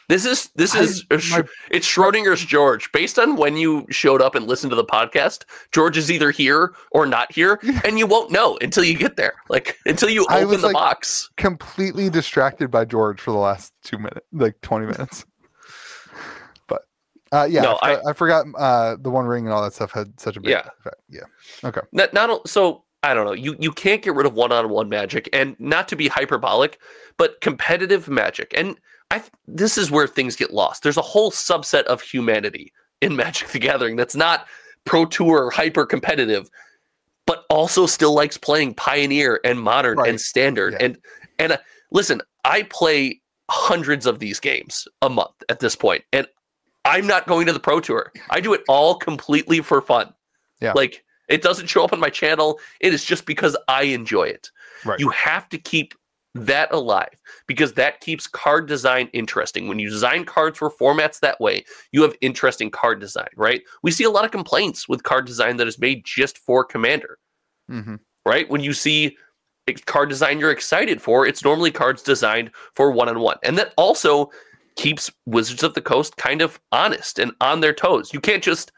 This is this I- is my- it's Schrodinger's George. Based on when you showed up and listened to the podcast, George is either here or not here, and you won't know until you get there. Like until you I open was the like- box. Completely distracted by George for the last two minutes, like 20 minutes. But uh, yeah, No, I, I forgot uh, the one ring and all that stuff had such a big Yeah. effect. Yeah. Not, not so I don't know. You you can't get rid of one-on-one magic, and not to be hyperbolic, but competitive magic. And I th- this is where things get lost. There's a whole subset of humanity in Magic the Gathering that's not pro tour hyper competitive, but also still likes playing Pioneer and Modern Right. and Standard. Yeah. And and uh, listen, I play hundreds of these games a month at this point, and I'm not going to the pro tour. I do it all completely for fun. Yeah. Like it doesn't show up on my channel. It is just because I enjoy it. Right. You have to keep that alive because that keeps card design interesting. When you design cards for formats that way, you have interesting card design, right? We see a lot of complaints with card design that is made just for Commander, hmm right? When you see card design you're excited for. It's normally cards designed for one on one. And that also keeps Wizards of the Coast kind of honest and on their toes. You can't just,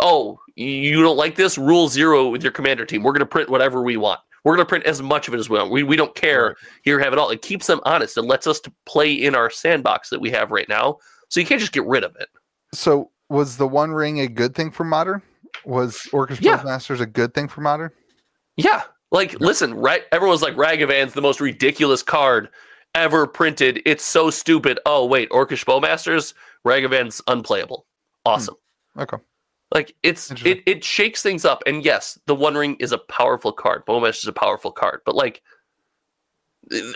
oh, you don't like this? Rule zero with your commander team. We're going to print whatever we want. We're going to print as much of it as we want. We, we don't care. Here, have it all. It keeps them honest and lets us to play in our sandbox that we have right now. So you can't just get rid of it. So was the One Ring a good thing for modern? Was Orcus Yeah. Masters a good thing for modern? Yeah. Like, listen, right? Everyone's like, Ragavan's the most ridiculous card ever printed. It's so stupid. Oh, wait, Orcish Bowmasters, Ragavan's unplayable. Hmm. Awesome. Okay. Like it's it it shakes things up. And yes, the One Ring is a powerful card. Bowmaster is a powerful card, but like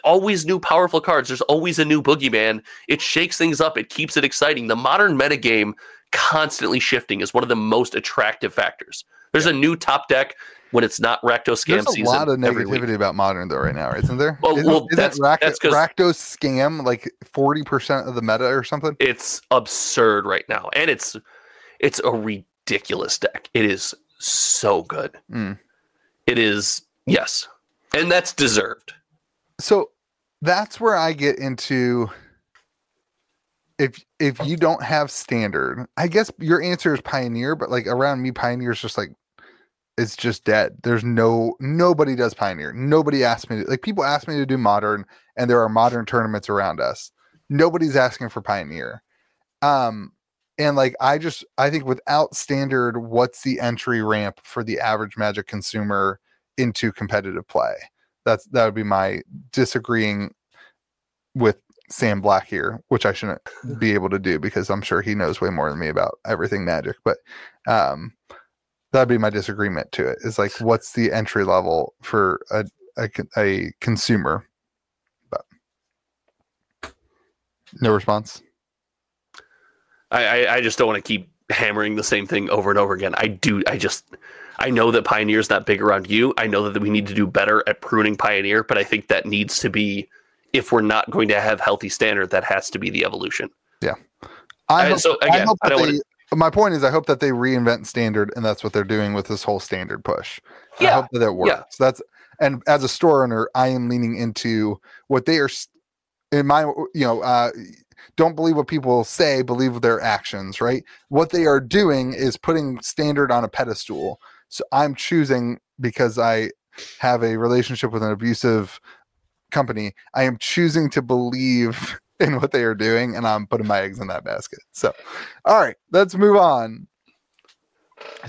always new powerful cards. There's always a new boogeyman. It shakes things up. It keeps it exciting. The modern metagame constantly shifting is one of the most attractive factors. There's a new top deck when it's not Rakdos scam There's a season. lot of negativity about modern though right now, isn't there? Well- isn't, well, isn't that's- Rack- that's Rakdos scam like forty percent of the meta or something? It's absurd right now, and it's it's a ridiculous deck. It is so good. Mm. It is yes, and that's deserved. So that's where I get into if if you don't have standard, I guess your answer is pioneer, but like around me, pioneer is just like it's just dead. There's no nobody does pioneer. Nobody asked me to like people ask me to do modern, and there are modern tournaments around us. Nobody's asking for pioneer. Um and like I just I think without standard, what's the entry ramp for the average magic consumer into competitive play? That's that would be my disagreeing with Sam Black here, which I shouldn't be able to do because I'm sure he knows way more than me about everything magic. But um, that'd be my disagreement to it. Is like, what's the entry level for a a, a consumer? But no response. I, I, I just don't want to keep hammering the same thing over and over again. I do. I just I know that Pioneer's not big around you. I know that we need to do better at pruning Pioneer, but I think that needs to be if we're not going to have healthy standard, that has to be the evolution. Yeah. I Uh, hope, so, I again, hope I that don't they, wanna- my point is, I hope that they reinvent standard, and that's what they're doing with this whole standard push. Yeah. I hope that it works. yeah. That's and as a store owner, I am leaning into what they are. In my, you know, uh, don't believe what people say, believe their actions. Right? What they are doing is putting standard on a pedestal. So I'm choosing because I have a relationship with an abusive company. I am choosing to believe in what they are doing, and I'm putting my eggs in that basket. So, all right, let's move on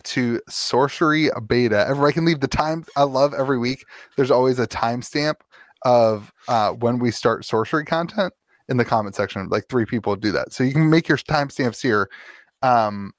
to sorcery beta. Everybody can leave the time. I love every week. There's always a timestamp of uh, when we start sorcery content in the comment section. Like three people do that, so you can make your timestamps here. Um,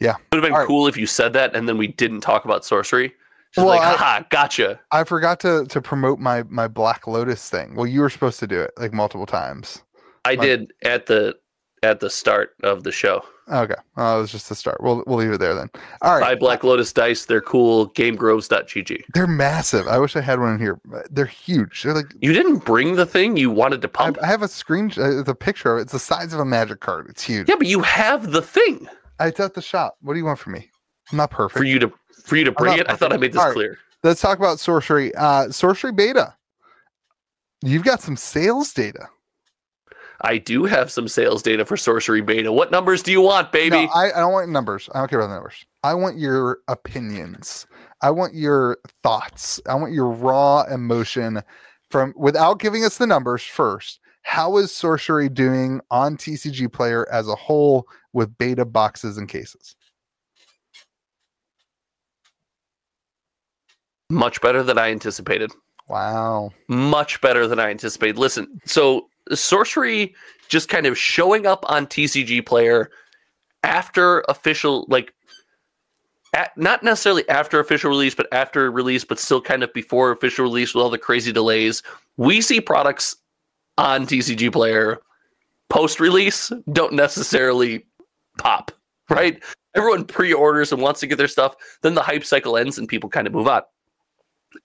yeah, It would have been All right. cool if you said that and then we didn't talk about sorcery. Just Well, like, haha, gotcha. I forgot to to promote my my Black Lotus thing. Well, you were supposed to do it like multiple times. I my- did at the at the start of the show. Okay, well, it was just the start. We'll we'll leave it there then. All right, Buy Black Lotus dice. They're cool. GameGroves.gg. they're massive. I wish I had one in here. They're huge. They're like You didn't bring the thing you wanted to I, pump. I have a screen, uh, the picture of it. It's the size of a magic card. It's huge. yeah, but you have the thing I- It's at the shop. What do you want from me? I'm not perfect. for you to for you to bring it. I thought I made this right. clear. Let's talk about sorcery. Uh, sorcery beta. You've got some sales data. I do have some sales data for Sorcery Beta. What numbers do you want, baby? No, I, I don't want numbers. I don't care about the numbers. I want your opinions. I want your thoughts. I want your raw emotion from without giving us the numbers first. How is sorcery doing on TCG player as a whole with beta boxes and cases? Much better than I anticipated. Wow. much better than I anticipated. Listen, so sorcery just kind of showing up on TCG player after official, like, at, not necessarily after official release, but after release, but still kind of before official release with all the crazy delays. We see products on TCG player post release don't necessarily pop, right? Everyone pre orders and wants to get their stuff. Then the hype cycle ends and people kind of move on.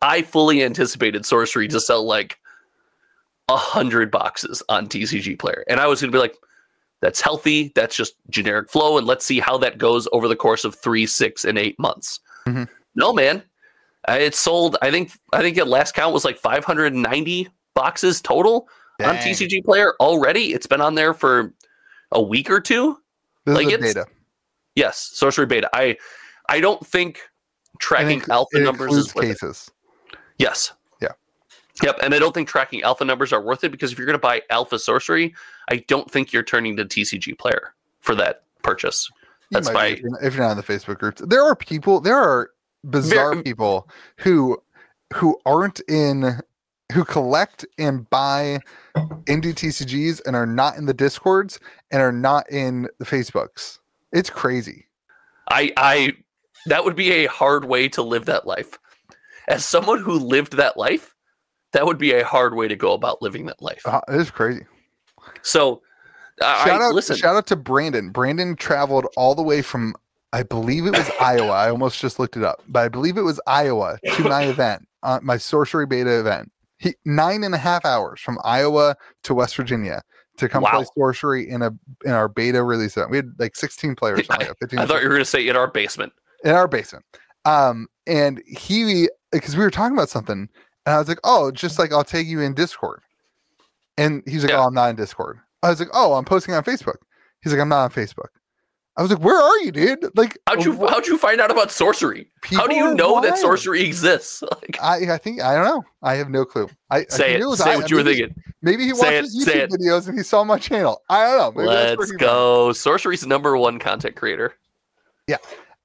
I fully anticipated sorcery to sell like a hundred boxes on TCG player. And I was gonna be like, that's healthy, that's just generic flow, and let's see how that goes over the course of three, six, and eight months. Mhm. No, man. It sold. I think. I think at last count was like 590 boxes total on TCG Player already. It's been on there for a week or two. This like is data. Yes, sorcery beta. I I don't think tracking alpha numbers is worth it. cases. Yes. Yep. And I don't think tracking alpha numbers are worth it because if you're going to buy alpha sorcery, I don't think you're turning to TCG player for that purchase. That's my- if you're not- if you're not in the Facebook groups. There are people. There are bizarre Very- um, people who who aren't in who collect and buy into TCGs and are not in the discords and are not in the Facebooks. It's crazy. I I that would be a hard way to live that life. As someone who lived that life, that would be a hard way to go about living that life. Uh, It is crazy. So I, shout I- out listen. shout out to Brandon. Brandon traveled all the way from I believe it was Iowa. I almost just looked it up, but I believe it was Iowa to my event, uh, my sorcery beta event. He nine and a half hours from Iowa to West Virginia to come play Wow. sorcery in a in our beta release event. We had like 16 players, I- like 15 I thought you were going to say in our basement. in our basement. Um, and he because we were talking about something, and I was like, "Oh, just like I'll take you in Discord," and he's like, Yeah. "Oh, I'm not in Discord." I was like, "Oh, I'm posting on Facebook." He's like, "I'm not on Facebook." I was like, "Where are you, dude?" Like, How'd you how'd you find out about sorcery? How do you know that sorcery exists? Like, I, I think I don't know. I have no clue. I I say think it. was Say I- what you were thinking. Maybe he Say watches it, YouTube videos and he saw my channel. I don't know. Maybe Let's went. go. Sorcery's number one content creator. Yeah.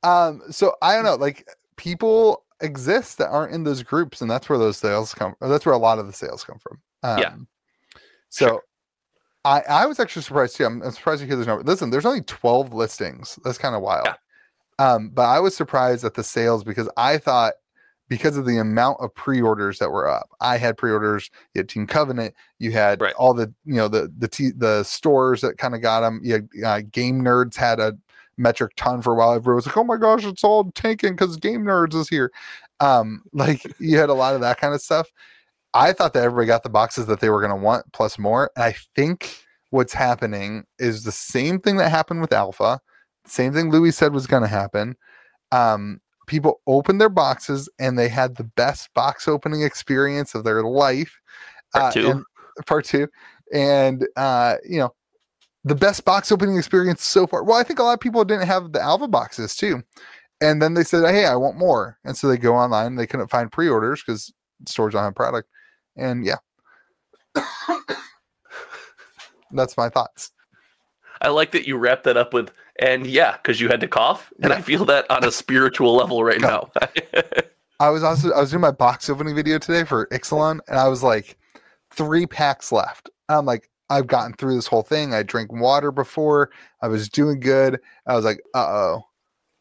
Um, so I don't know, like people exist that aren't in those groups, and that's where those sales come. That's where a lot of the sales come from. Um, Yeah. So Sure. I I was actually surprised too. I'm, I'm surprised to hear there's no. Listen, there's only 12 listings. That's kind of wild. Yeah. Um, but I was surprised at the sales because I thought because of the amount of pre-orders that were up. I had pre-orders. You had Team Covenant. You had Right. all the you know the the t- the stores that kind of got them. You had, uh, Game Nerds had a metric ton for a while. Everyone was like, "Oh my gosh, it's all tanking because Game Nerds is here." Um, like you had a lot of that kind of stuff. I thought that everybody got the boxes that they were going to want plus more. And I think what's happening is the same thing that happened with Alpha. Same thing Louie said was going to happen. Um, people opened their boxes and they had the best box opening experience of their life. Part two. and- part two. And, uh, you know, the best box opening experience so far. Well, I think a lot of people didn't have the Alpha boxes too. And then they said, hey, I want more. And so they go online. They couldn't find pre orders because stores don't have product. And yeah. That's my thoughts. I like that you wrapped that up with, and yeah, because you had to cough, and I feel that on a spiritual level right Yeah. now. I was also I was doing my box opening video today for Ixalan, and I was like, three packs left. And I'm like, I've gotten through this whole thing. I drank water before. I was doing good. I was like, uh oh.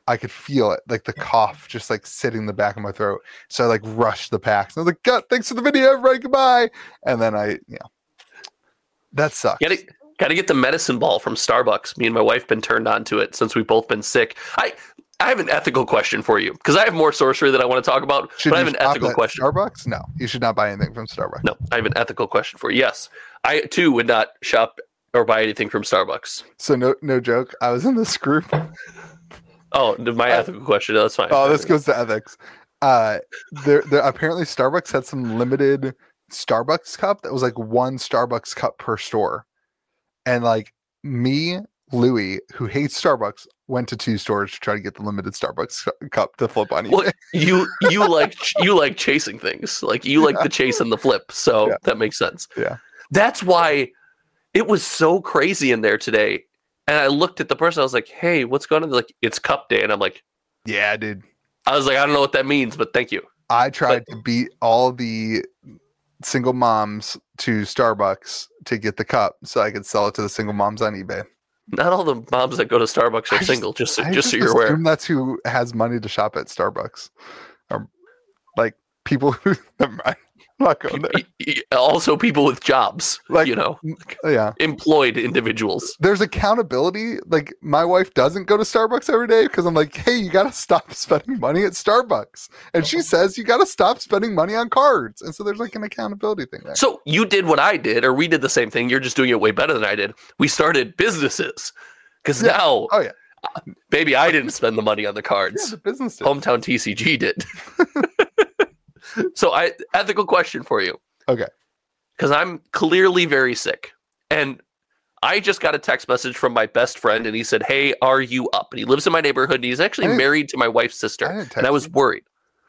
I could feel it, like the cough just like sitting in the back of my throat. So I like rushed the packs. I was like, God, thanks for the video, everybody. Goodbye. And then I, you know, that sucks. Gotta, gotta get the medicine ball from Starbucks. Me and my wife been turned on to it since we've both been sick. I I have an ethical question for you because I have more sorcery that I want to talk about, Should but I have an ethical question. Starbucks? No, you should not buy anything from Starbucks. No, I have an ethical question for you. Yes, I too would not shop or buy anything from Starbucks. So no, no joke. I was in this group. Oh, my ethical question. That's fine. Oh, this goes to ethics. Uh, there, there. Apparently, Starbucks had some limited Starbucks cup that was like one Starbucks cup per store, and like me, Louie, who hates Starbucks, went to two stores to try to get the limited Starbucks cup to flip on Well, eBay. you you like you like chasing things. Like you like the chase and the flip. So Yeah. that makes sense. Yeah. That's why it was so crazy in there today. And I looked at the person. I was like, "Hey, what's going on?" They're like, "It's Cup Day," and I'm like, Yeah, dude. "I was like, I don't know what that means, but thank you." I tried to beat all the single moms to Starbucks to get the cup so I could sell it to the single moms on eBay. Not all the moms that go to Starbucks are just- single. Just so, I just so you're aware. that's who has money to shop at Starbucks. Or like people who never mind. I'm not going there. Y- y- Also, people with jobs, Like- you know, Yeah. employed individuals. There's accountability. Like my wife doesn't go to Starbucks every day because I'm like, hey, you gotta stop spending money at Starbucks. And she uh-huh. says you gotta stop spending money on cards. And so there's like an accountability thing there. So you did what I did, or we did the same thing. You're just doing it way better than I did. We started businesses because Yeah. now, Oh yeah. Uh, baby, I didn't spend the money on the Yeah, cards. the business did. Hometown TCG did. So I ethical question for you. Okay. Because I'm clearly very sick. And I just got a text message from my best friend and he said, Hey, are you up? And he lives in my neighborhood and he's actually married to my wife's sister. didn't And I was worried.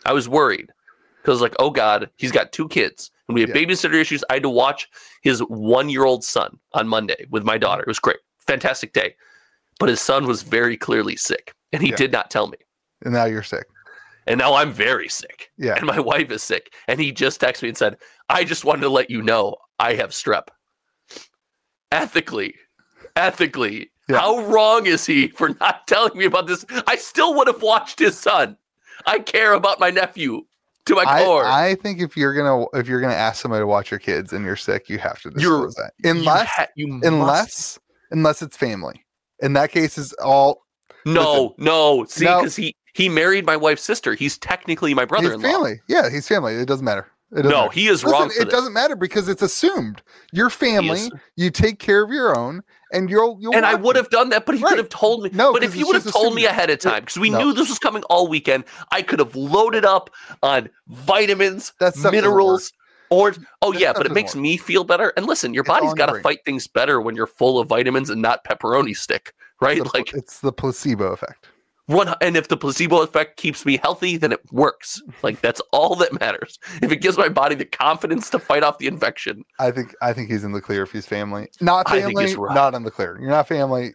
I was worried. Because like, oh God, he's got two kids. And we have Yeah. babysitter issues. I had to watch his one year old son on Monday with my daughter. It was great. Fantastic day. But his son was very clearly sick. And he Yeah. did not tell me. and now you're sick. And now I'm very sick. Yeah. And my wife is sick. And he just texted me and said, I just wanted to let you know I have strep. Ethically, ethically, Yeah. how wrong is he for not telling me about this? I still would have watched his son. I care about my nephew to my I, core. I think if you're gonna if you're gonna ask somebody to watch your kids and you're sick, you have to You're- disclose that. You Unless ha- you must- unless unless it's family. In that case, is all no, no. See, No. because he he married my wife's sister. He's technically my brother-in-law. He's family. Yeah, he's family. It doesn't matter. It doesn't No, matter. he is Listen, wrong it this. doesn't matter because it's assumed. Your family, you take care of your own, and you'll you'll. and I would have done that, but he Right. could have told me. No, but if it's would have told me ahead of time, because we No. knew this was coming all weekend, I could have loaded up on vitamins, That minerals, or oh yeah, but it makes work. me feel better. And listen, your It's body's got to fight things better when you're full of vitamins and not pepperoni stick, right? It's the, Like it's the placebo effect. One, and if the placebo effect keeps me healthy, then it works. Like that's all that matters. If it gives my body the confidence to fight off the infection, I think I think he's in the clear if he's family. Not family, right. not in the clear. You're not family.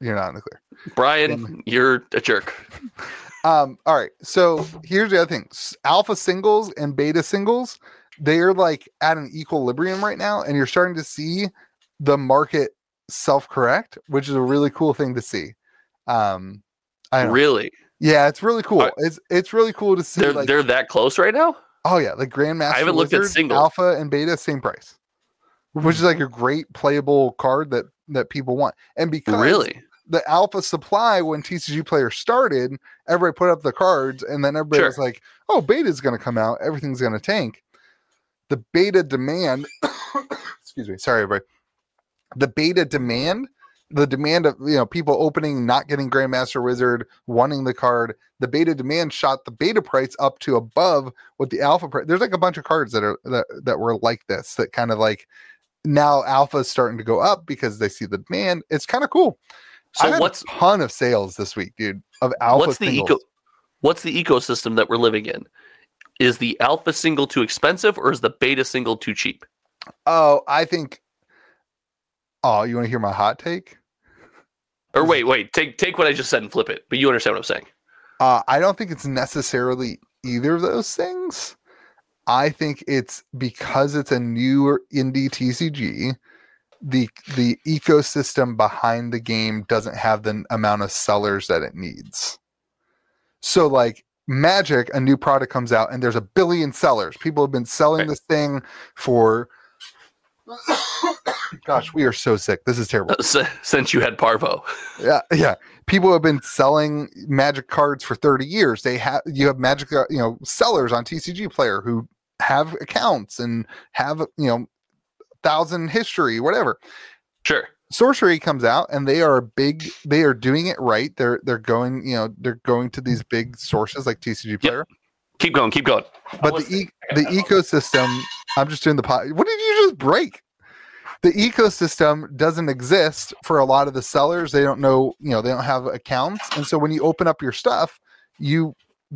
You're not in the clear. Brian, you're a jerk. Um, all right. So here's the other thing: alpha singles and beta singles, they're like at an equilibrium right now, and you're starting to see the market self-correct, which is a really cool thing to see. Um, I don't know. Really, Yeah, it's really cool. Are- It's it's really cool to see. they're like, they're that close right now. oh yeah, like Grandmaster. I haven't looked at singles. Alpha and beta, same price, which is like a great playable card that that people want. And because Really? the alpha supply when TCG player started, everybody put up the cards, and then everybody Sure. was like, "Oh, beta's going to come out. Everything's going to tank." The beta demand, excuse me, sorry, everybody. The beta demand, the demand of you know people opening, not getting Grandmaster Wizard, wanting the card. The beta demand shot the beta price up to above what the alpha price. There's like a bunch of cards that are that that were like this that kind of like now alpha is starting to go up because they see the demand. It's kind of cool. I So had what's a ton of sales this week, dude, of alpha what's the singles. eco what's the ecosystem that we're living in? Is the alpha single too expensive or is the beta single too cheap? Oh, I think. Oh, you want to hear my hot take? Or wait, wait, take take what I just said and flip it. But you understand what I'm saying. Uh, I don't think it's necessarily either of those things. I think it's because it's a newer indie TCG. The the ecosystem behind the game doesn't have the amount of sellers that it needs. So like Magic, a new product comes out and there's a billion sellers. People have been selling Right. this thing for gosh, we are so sick. This is terrible. Since you had Parvo. Yeah, yeah. People have been selling Magic cards for 30 years. They have you have Magic, uh, you know, sellers on TCG Player who have accounts and have you know thousand history, whatever. Sure. Sorcery comes out and they are big. They are doing it right. They're they're going, you know, they're going to these big sources like TCG Player. Keep going, keep going. But the e- the ecosystem, I'm just doing the pot. What did you just break? The ecosystem doesn't exist for a lot of the sellers. They don't know, you know, they don't have accounts, and so when you open up your stuff, you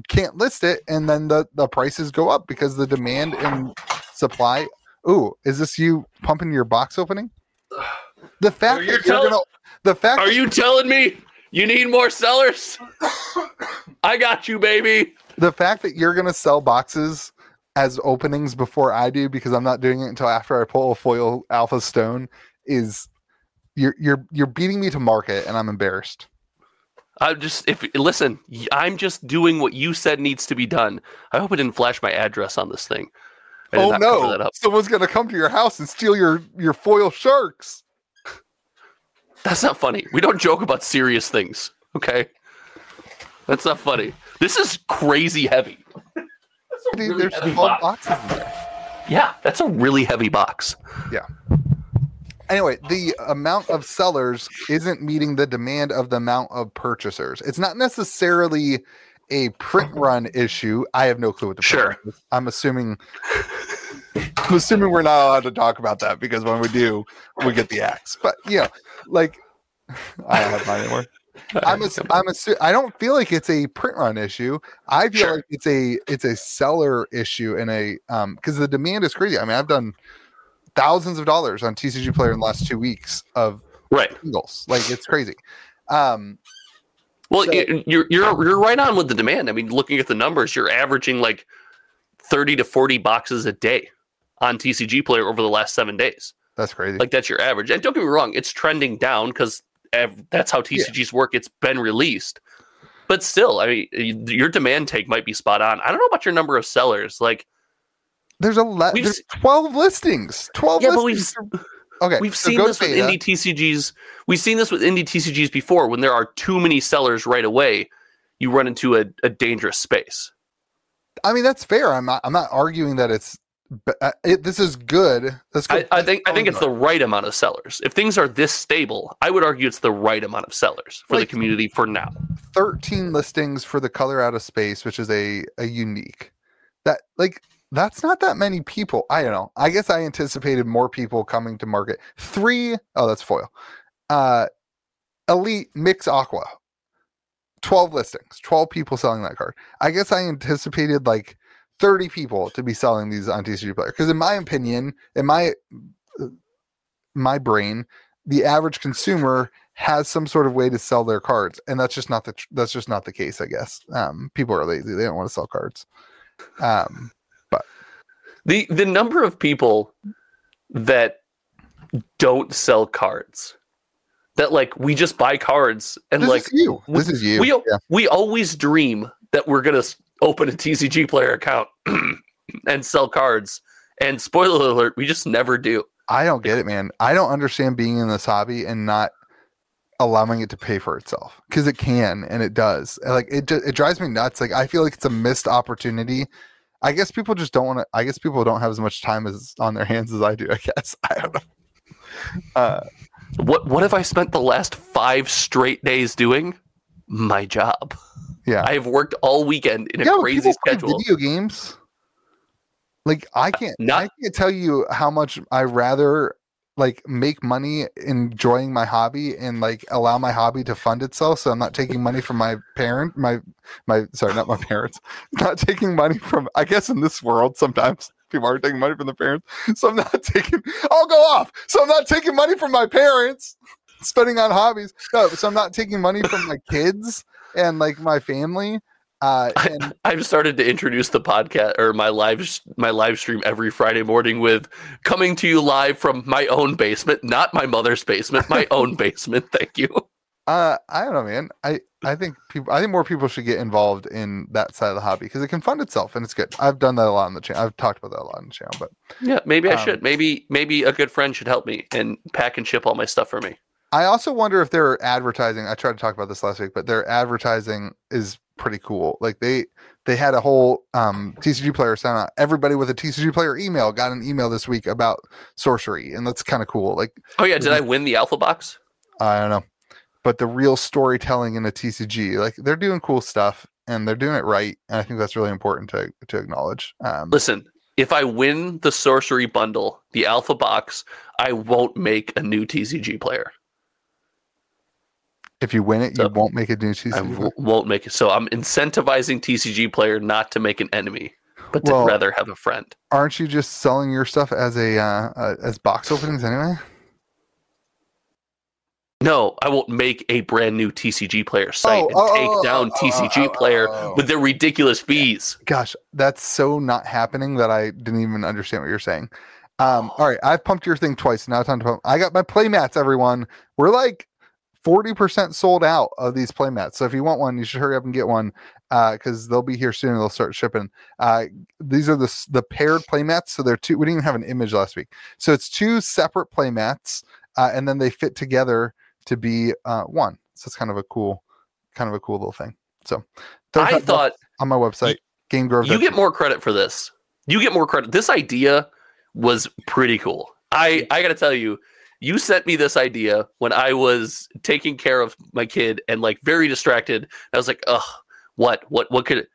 can't list it, and then the the prices go up because the demand and supply. Ooh, is this you pumping your box opening? The fact that you're telling- gonna, the fact Are you telling me you need more sellers? I got you, baby. the fact that you're gonna sell boxes as openings before I do because I'm not doing it until after I pull a foil alpha stone is you're you're you're beating me to market and I'm embarrassed. I'm just if listen, I'm just doing what you said needs to be done. I hope I didn't flash my address on this thing. I oh no, that up. someone's gonna come to your house and steal your your foil sharks. That's not funny. We don't joke about serious things. Okay. That's not funny. This is crazy heavy. A really there's heavy box. boxes in there. Yeah, that's a really heavy box. Yeah. Anyway, the amount of sellers isn't meeting the demand of the amount of purchasers. It's not necessarily a print mm-hmm. run issue, I have no clue what the Sure. is. I'm assuming I'm assuming we're not allowed to talk about that because when we do, we get the axe. But you know, like I don't have mine anymore. I'm a, I'm assu- I don't feel like it's a print run issue. I feel Sure. like it's a it's a seller issue and a um because the demand is crazy. I mean, I've done thousands of dollars on TCG Player in the last two weeks of right. singles. Like it's crazy. Um, Well, So- you're you're you're right on with the demand. I mean, looking at the numbers, you're averaging like thirty to forty boxes a day on TCG Player over the last seven days. that's crazy. Like that's your average. And don't get me wrong, it's trending down because that's how TCGs work. It's been released, but still, I mean, your demand take might be spot on. I don't know about your number of sellers. Like, there's a le- there's 12 listings. 12 Yeah, but we've listings. okay, we've so seen this with indie TCGs. We've seen this with indie TCGs before. When there are too many sellers right away, you run into a, a dangerous space. I mean, that's fair. I'm not. I'm not arguing that it's. Uh, It, this is good. That's I, good. I think I think it's the right amount of sellers. If things are this stable, I would argue it's the right amount of sellers for Like- the community for now. 13 listings for the color out of space, which is a a unique. That like that's not that many people. I don't know. I guess I anticipated more people coming to market. Three oh that's foil. Uh, elite mix aqua. 12 listings, 12 people selling that card. I guess I anticipated like 30 people to be selling these on TCG player. Because in my opinion, in my my brain, the average consumer has some sort of way to sell their cards, and that's just not the tr- that's just not the case. I guess um, people are lazy; they don't want to sell cards. Um, but The the number of people that don't sell cards, that like we just buy cards and this like is you. we- This is you. we yeah. we always dream that we're gonna open a TCG player account and sell cards. And spoiler alert, we just never do. I don't get it, man. I don't understand being in this hobby and not allowing it to pay for itself because it can and it does. Like it, it drives me nuts. Like I feel like it's a missed opportunity. I guess people just don't want to. I guess people don't have as much time as on their hands as I do. I guess I don't know. Uh, What what have I spent the last five straight days doing? My job. Yeah. I have worked all weekend in a yeah, but crazy schedule. Video games. Like I uh, can't. not- I can't tell you how much I rather like make money enjoying my hobby and like allow my hobby to fund itself. So I'm not taking money from my parent, my my sorry, not my parents. Not taking money from. I guess in this world sometimes people are taking money from their parents. So I'm not taking. I'll go off. So I'm not taking money from my parents. Spending on hobbies. No, so I'm not taking money from my kids and like my family. Uh, and I've started to introduce the podcast or my live my live stream every Friday morning with coming to you live from my own basement, not my mother's basement, my own basement. Thank you. Uh, I don't know, man. I I think people. I think more people should get involved in that side of the hobby because it can fund itself and it's good. I've done that a lot on the channel. I've talked about that a lot on the channel, but Yeah, maybe I Um, should. Maybe maybe a good friend should help me and pack and ship all my stuff for me. I also wonder if their advertising. I tried to talk about this last week, but their advertising is pretty cool. Like they they had a whole um TCG player sent out. Everybody with a TCG player email got an email this week about sorcery, and that's kind of cool. Like Oh yeah, did I win the alpha box? I don't know, but the real storytelling in a TCG, like they're doing cool stuff and they're doing it right, and I think that's really important to to acknowledge. Um, Listen, if I win the sorcery bundle, the alpha box, I won't make a new TCG player. If you win it, you won't make a new I TCG. w- won't make it. So I'm incentivizing TCG player not to make an enemy, but to Well- rather have a friend. Aren't you just selling your stuff as a uh, uh, as box openings anyway? No, I won't make a brand new TCG player site Oh, and oh, take oh, down oh, TCG oh, player oh, oh. with their ridiculous fees. Gosh, that's so not happening that I didn't even understand what you're saying. Um, all right, I've pumped your thing twice. Now time to pump. I got my playmats, everyone. We're like 40% sold out of these playmats. So if you want one, you should hurry up and get one because they'll be here soon. and They'll start shipping. Uh, these are the the paired playmats. So they're two. We didn't even have an image last week. So it's two separate playmats, uh, and then they fit together to be uh, one. So it's kind of a cool, kind of a cool little thing. So I thought on my website, Game Grove. you get more credit for this. You get more credit. This idea was pretty cool. I I got to tell you, you sent me this idea when I was taking care of my kid and like very distracted. I was like, "Ugh, What? What? What could? It,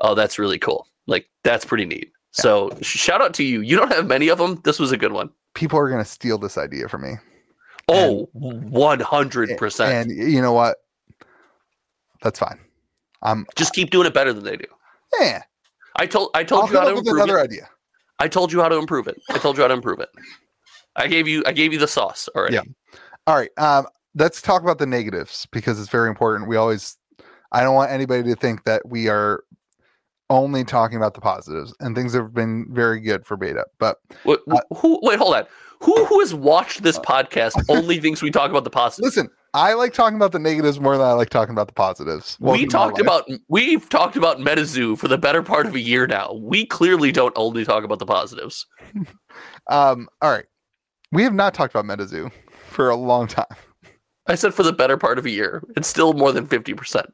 oh, that's really cool. Like that's pretty neat. Yeah. So shout out to you. You don't have many of them. This was a good one. People are going to steal this idea from me. Oh, one hundred percent. And you know what? That's fine. I'm just keep doing it better than they do. Yeah. I told I told I'll you how to improve another it. idea. I told you how to improve it. I told you how to improve it. I gave you I gave you the sauce already. Yeah. All right. Um, let's talk about the negatives because it's very important. We always I don't want anybody to think that we are only talking about the positives and things have been very good for beta. But what, uh, who wait, hold on. Who who has watched this podcast only thinks we talk about the positives? Listen, I like talking about the negatives more than I like talking about the positives. Welcome we talked about we've talked about MetaZoo for the better part of a year now. We clearly don't only talk about the positives. um, all right. We have not talked about MetaZoo for a long time. I said for the better part of a year. It's still more than 50%.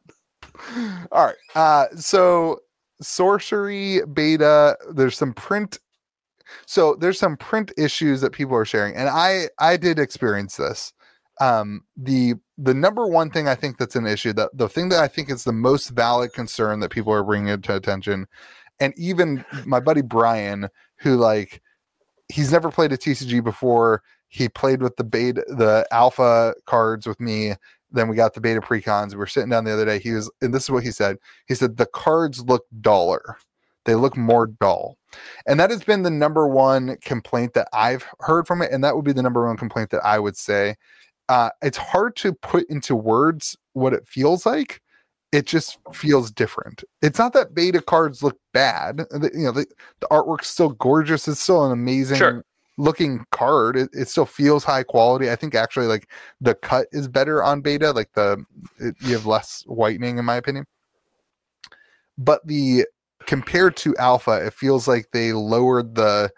All right. Uh, so sorcery beta, there's some print so there's some print issues that people are sharing and i i did experience this um the the number one thing i think that's an issue that the thing that i think is the most valid concern that people are bringing to attention and even my buddy brian who like he's never played a tcg before he played with the beta the alpha cards with me then we got the beta precons we were sitting down the other day he was and this is what he said he said the cards look duller they look more dull. And that has been the number one complaint that I've heard from it. And that would be the number one complaint that I would say. Uh, it's hard to put into words what it feels like. It just feels different. It's not that beta cards look bad. The, you know, the, the artwork's still gorgeous. It's still an amazing sure. looking card. It, it, still feels high quality. I think actually like the cut is better on beta. Like the it, you have less whitening in my opinion. But the compared to alpha it feels like they lowered the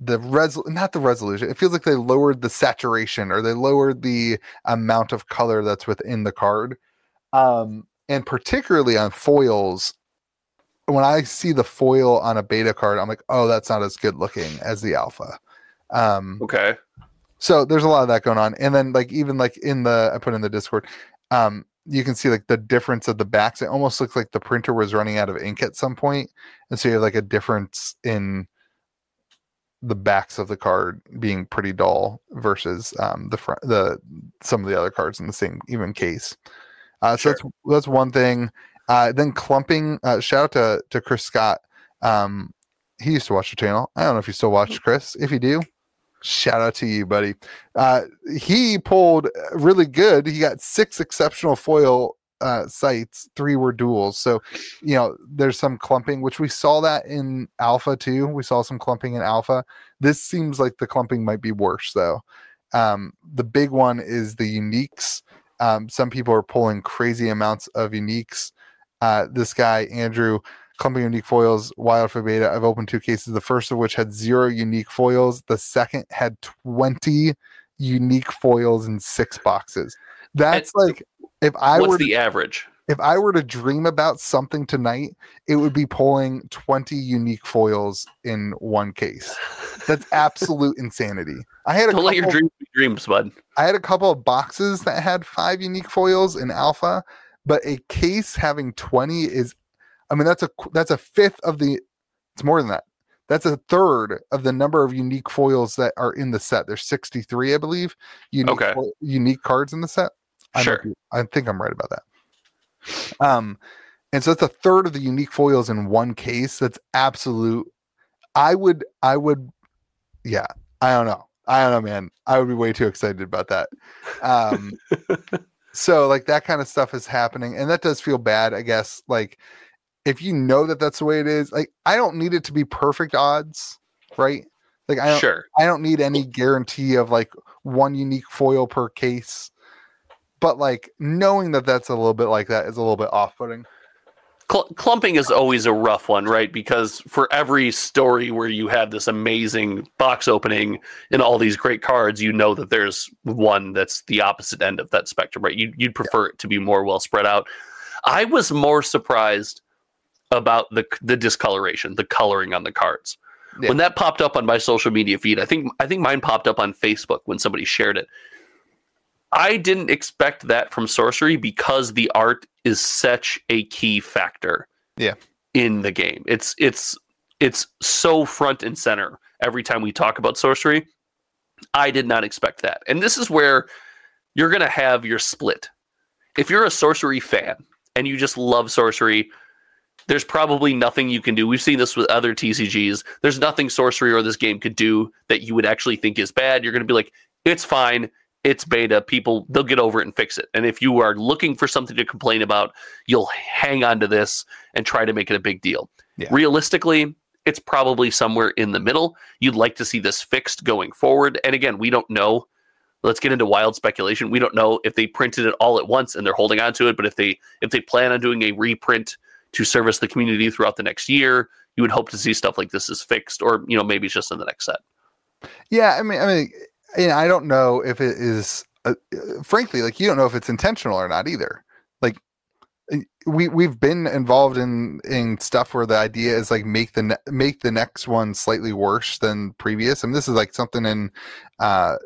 the res not the resolution it feels like they lowered the saturation or they lowered the amount of color that's within the card um and particularly on foils when i see the foil on a beta card i'm like oh that's not as good looking as the alpha um okay so there's a lot of that going on and then like even like in the i put in the discord um you can see like the difference of the backs. It almost looks like the printer was running out of ink at some point, and so you have like a difference in the backs of the card being pretty dull versus um, the front, the some of the other cards in the same even case. Uh, so that's that's one thing. Uh, then clumping. Uh, shout out to to Chris Scott. Um, he used to watch the channel. I don't know if you still watch mm. Chris. If you do, Shout out to you, buddy. Uh, he pulled really good. He got six exceptional foil uh, sites. Three were duels. So, you know, there's some clumping, which we saw that in Alpha too. We saw some clumping in Alpha. This seems like the clumping might be worse though. Um, the big one is the uniques. Um, some people are pulling crazy amounts of uniques. Uh, this guy Andrew clumping unique foils, wild for beta. I've opened two cases, the first of which had zero unique foils. The second had 20 unique foils in six boxes. That's and like if I what's were the average? If I were to dream about something tonight, it would be pulling 20 unique foils in one case. That's absolute insanity. I had a Don't couple, let your dreams be dreams, bud. I had a couple of boxes that had five unique foils in alpha, but a case having 20 is I mean, that's a that's a fifth of the. It's more than that. That's a third of the number of unique foils that are in the set. There's 63, I believe. Unique okay. Unique cards in the set. I sure. Be, I think I'm right about that. Um, and so it's a third of the unique foils in one case. That's absolute. I would. I would. Yeah. I don't know. I don't know, man. I would be way too excited about that. Um, so like that kind of stuff is happening, and that does feel bad. I guess like if you know that that's the way it is, like I don't need it to be perfect odds, right? Like I don't, sure. I don't need any guarantee of like one unique foil per case, but like knowing that that's a little bit like that is a little bit off-putting. Cl- clumping is always a rough one, right? Because for every story where you have this amazing box opening and all these great cards, you know that there's one that's the opposite end of that spectrum, right? You, you'd prefer yeah. it to be more well spread out. I was more surprised about the the discoloration, the coloring on the cards. Yeah. When that popped up on my social media feed, I think I think mine popped up on Facebook when somebody shared it. I didn't expect that from sorcery because the art is such a key factor. Yeah. In the game. It's it's it's so front and center every time we talk about sorcery. I did not expect that. And this is where you're going to have your split. If you're a sorcery fan and you just love sorcery, there's probably nothing you can do. We've seen this with other TCGs. There's nothing sorcery or this game could do that you would actually think is bad. You're going to be like, it's fine. It's beta. People, they'll get over it and fix it. And if you are looking for something to complain about, you'll hang on to this and try to make it a big deal. Yeah. Realistically, it's probably somewhere in the middle. You'd like to see this fixed going forward. And again, we don't know. Let's get into wild speculation. We don't know if they printed it all at once and they're holding on to it, but if they if they plan on doing a reprint to service the community throughout the next year, you would hope to see stuff like this is fixed, or you know maybe it's just in the next set. Yeah, I mean, I mean, know, I don't know if it is. Uh, frankly, like you don't know if it's intentional or not either. Like uh, we we've been involved in in stuff where the idea is like make the ne- make the next one slightly worse than previous. and this is like something in uh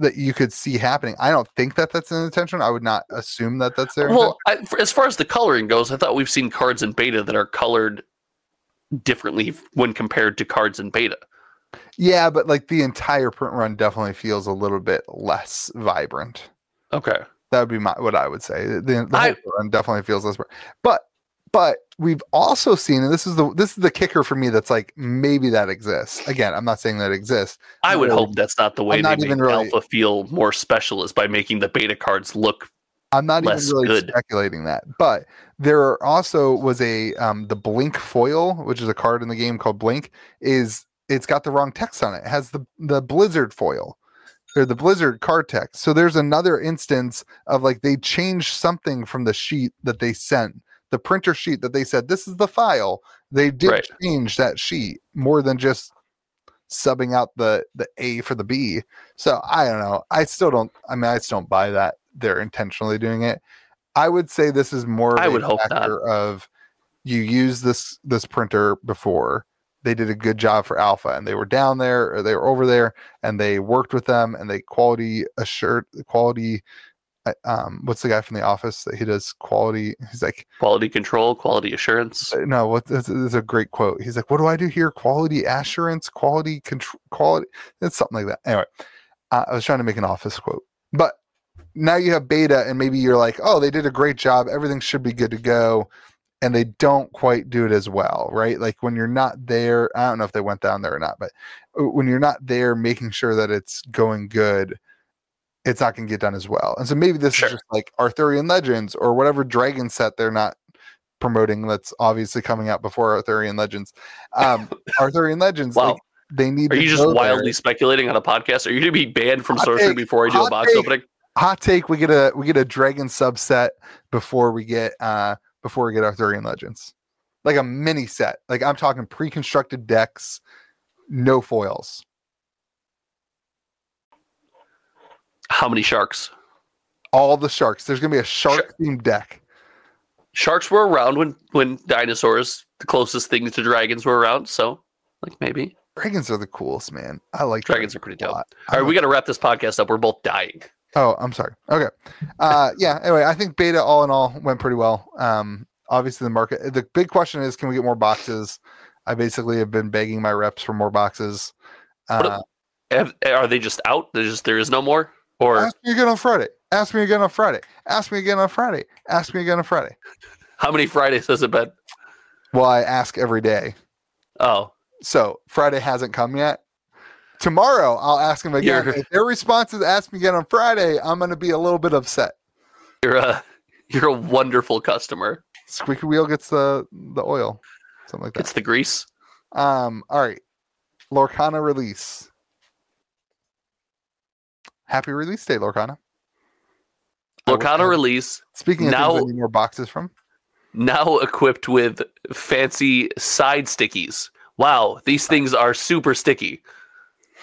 that you could see happening. I don't think that that's an intention. I would not assume that that's there. Well, I, as far as the coloring goes, I thought we've seen cards in beta that are colored differently when compared to cards in beta. Yeah, but like the entire print run definitely feels a little bit less vibrant. Okay, that would be my what I would say. The, the I- whole run definitely feels less, but but we've also seen, and this is the this is the kicker for me. That's like maybe that exists. Again, I'm not saying that exists. I would Really, hope that's not the way I'm they not make really- Alpha feel more special is by making the beta cards look. I'm not even really good. speculating that, but there also was a um, the Blink foil, which is a card in the game called Blink. Is it's got the wrong text on it. It has the the Blizzard foil or the Blizzard card text. So there's another instance of like they changed something from the sheet that they sent, the printer sheet that they said this is the file. They did Right. change that sheet more than just subbing out the the A for the B. So I don't know. I still don't. I mean, I still don't buy that they're intentionally doing it. I would say this is more. Of I a would hope not. Of you use this this printer before. They did a good job for Alpha, and they were down there or they were over there, and they worked with them, and they quality assured quality. uh, Um, what's the guy from the office that he does quality? He's like, Quality control, quality assurance. uh, no, what this is a great quote. He's like, what do I do here? Quality assurance, quality control, quality. It's something like that. Anyway, uh, I was trying to make an office quote, but now you have beta, and maybe you're like, oh, they did a great job. Everything should be good to go. And they don't quite do it as well, right? Like when you're not there, I don't know if they went down there or not, but uh, when you're not there making sure that it's going good, it's not going to get done as well. And so maybe this Sure. is just like Arthurian Legends or whatever dragon set they're not promoting that's obviously coming out before Arthurian Legends. Um, Arthurian Legends, Wow. like they need Are to you just go there. wildly speculating on a podcast? Are you going to be banned from Hot sorcery take. before I do a box take. opening? hot take we get a we get a dragon subset before we get uh before we get arthurian legends like a mini set like i'm talking pre-constructed decks no foils How many sharks? all the sharks there's gonna be a shark themed deck Sharks were around when when dinosaurs, the closest things to dragons, were around. So, like maybe dragons are the coolest man i like dragons are pretty dope. All right, we got to wrap this podcast up. We're both dying. Oh i'm sorry okay uh yeah anyway i think beta all in all went pretty well um obviously the market the big question is can we get more boxes i basically have been begging my reps for more boxes uh, Have, are they just out? There's just there is no more, or Ask me again on Friday. Ask me again on Friday. Ask me again on Friday. Ask me again on Friday. how many Fridays has it been? Well, I ask every day. Oh, So Friday hasn't come yet. Tomorrow I'll ask them again. You're- If their response is ask me again on Friday, I'm gonna be a little bit upset. you're a you're a wonderful customer. Squeaky wheel gets the the oil. Something like that. It's the grease. Um, all right. Lorcana release. Happy release day, Lorcana. I wish I Lorcana had- release Speaking of now- things I need more boxes from. now equipped with fancy side stickies. Wow, these things are super sticky.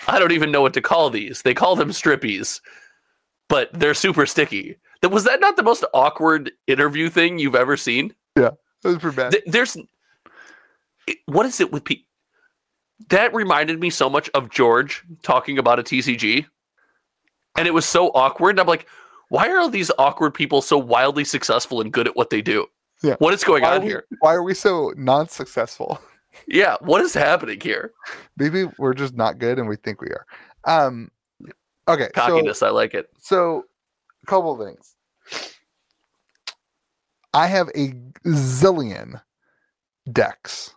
I don't even know what to call these. They call them strippies, but they're super sticky. That was that not the most awkward interview thing you've ever seen? It was pretty bad. Th- There's what is it with people? That reminded me so much of George talking about a TCG. and it was so awkward. I'm like, why are all these awkward people so wildly successful and good at what they do? Yeah. What is going Why on we, here? why are we so non-successful? Yeah, what is happening here? Maybe we're just not good and we think we are. Um, okay, so Cockiness, I like it. so a couple of things. I have a zillion decks.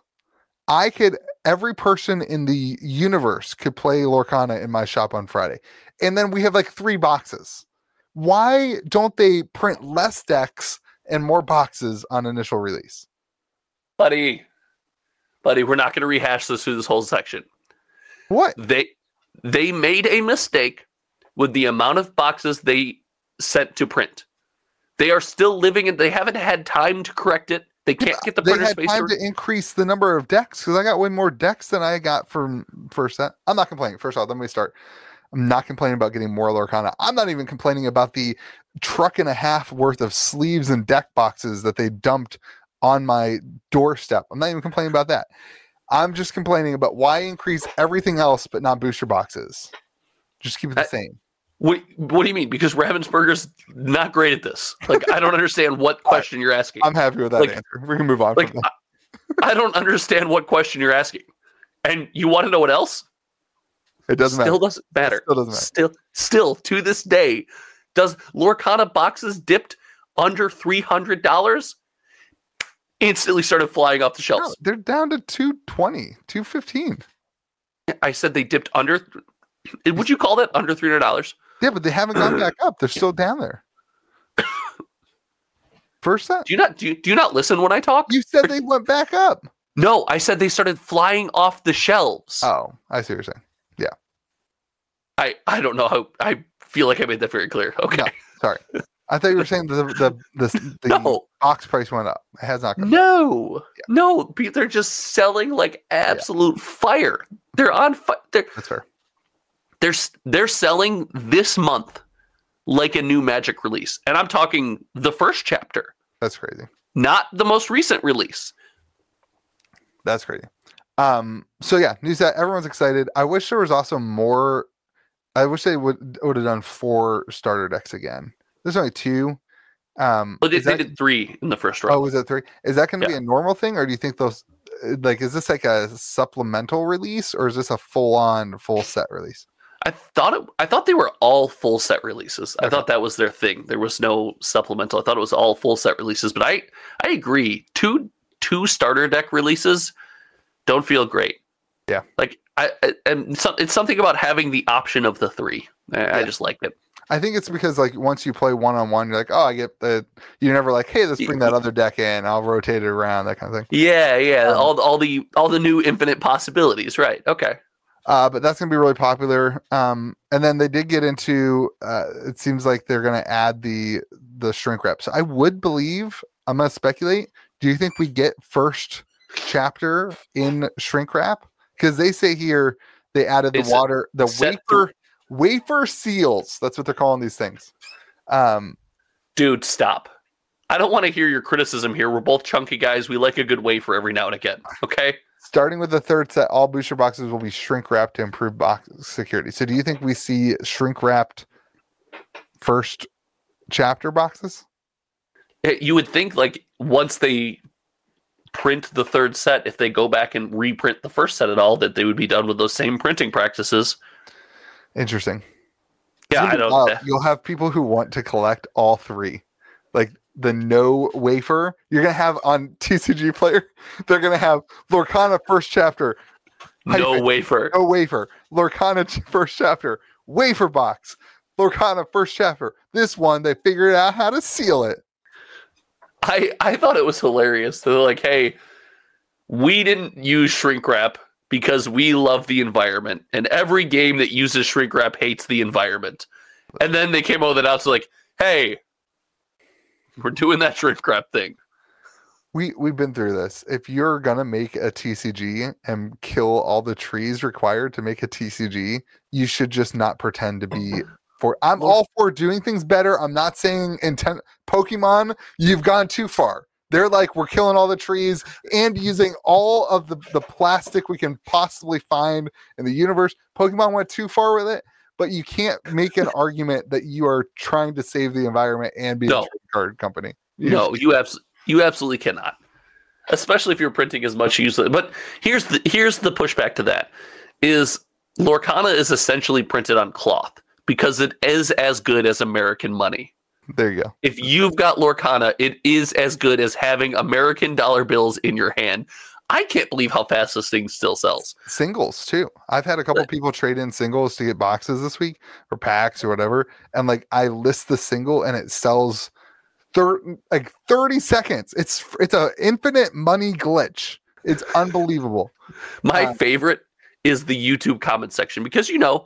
I could every person in the universe could play Lorcana in my shop on Friday. And then we have like three boxes. Why don't they print less decks and more boxes on initial release? Buddy, buddy, we're not going to rehash this through this whole section. What? They they made a mistake with the amount of boxes they sent to print. They are still living and they haven't had time to correct it. They can't get the printer they had space. time to- to increase the number of decks because I got way more decks than I got from first set. I'm not complaining. First off, let me start. I'm not complaining about getting more Lorcana. I'm not even complaining about the truck and a half worth of sleeves and deck boxes that they dumped on my doorstep. I'm not even complaining about that. I'm just complaining about why increase everything else but not booster boxes. Just keep it the I- same. What, what do you mean? Because Ravensburger's not great at this. Like, I don't understand what question you're asking. I'm happy with that Like- answer. We can move on Like, from that. I, I don't understand what question you're asking. And you want to know what else? It doesn't still matter. doesn't matter. Still doesn't matter. Still, still to this day, does Lorcana boxes dipped under three hundred dollars? Instantly started flying off the No, shelves. they're down to 220, 215. I said they dipped under. Would you call that under three hundred dollars? Yeah, but they haven't gone back up. They're still down there. First set? Do you not do you, do you not listen when I talk? You said they went back up. no, I said they started flying off the shelves. Oh, I see what you're saying. Yeah. I I don't know how. I feel like I made that very clear. Okay. Sorry. I thought you were saying the the the, the No, box price went up. It has not gone up. no, no. pe- They're just selling like absolute fire. They're on. fire. they're That's fair. they're they're selling this month like a new Magic release, and I'm talking the first chapter, That's crazy. not the most recent release. That's crazy. Um, so yeah, news that everyone's excited. I wish there was also more. I wish they would would have done four starter decks again. There's only two. Um, But they, they that- did three in the first round. oh, round. was that three? Is that going to Yeah. be a normal thing, or do you think those uh, like is this like a supplemental release, or is this a full on full set release? I thought it. I thought they were all full set releases. I thought that was their thing. There was no supplemental. I thought it was all full set releases. But I I agree. Two two starter deck releases don't feel great. Yeah. Like I, I and some, it's something about having the option of the three. I, I just like it. I think it's because like once you play one on one, you're like, oh, I get the. You're never like, hey, let's bring that other deck in. I'll rotate it around, that kind of thing. Yeah, yeah. Um, all the- all the all the new infinite possibilities. Right. Okay. Uh, but that's gonna be really popular. Um, and then they did get into. Uh, it seems like they're gonna add the the shrink wrap. So I would believe. I'm gonna speculate. Do you think we get first chapter in shrink wrap? Because they say here they added the It's water, the wafer wafer seals. That's what they're calling these things. Um, Dude, stop. I don't want to hear your criticism here. We're both chunky guys. We like a good wafer every now and again. Okay. starting with the third set, all booster boxes will be shrink wrapped to improve box security. So, do you think we see shrink wrapped first chapter boxes? Eh, You would think like once they print the third set, if they go back and reprint the first set at all, that they would be done with those same printing practices. Interesting. Yeah, I don't. wild. You'll have people who want to collect all three, like the no wafer. You're gonna have on TCG player. They're gonna have Lorcana first chapter, No hyphen, wafer. no wafer. Lorcana first chapter, wafer box. Lorcana first chapter. This one they figured out how to seal it. I I thought it was hilarious. They're like, hey, we didn't use shrink wrap because we love the environment, and every game that uses shrink wrap hates the environment. And then they came out with an announcement like, hey, we're doing that shrink wrap thing. We we've been through this. If you're gonna make a TCG and kill all the trees required to make a TCG, you should just not pretend to be for. I'm all for doing things better. I'm not saying intent. Pokemon, you've gone too far. They're like we're killing all the trees and using all of the the plastic we can possibly find in the universe. Pokemon went too far with it, but you can't make an argument that you are trying to save the environment and be No. a card company. You No, you abs- you absolutely cannot. Especially if you're printing as much usually. But here's the here's the pushback to that is Lorcana is essentially printed on cloth because it is as good as American money. There you go. If you've got Lorcana, it is as good as having American dollar bills in your hand. I can't believe how fast this thing still sells. Singles too. I've had a couple But- people trade in singles to get boxes this week or packs or whatever, and like I list the single and it sells thir- like 30 seconds. It's it's a infinite money glitch. It's unbelievable. My Uh, favorite is the YouTube comment section because you know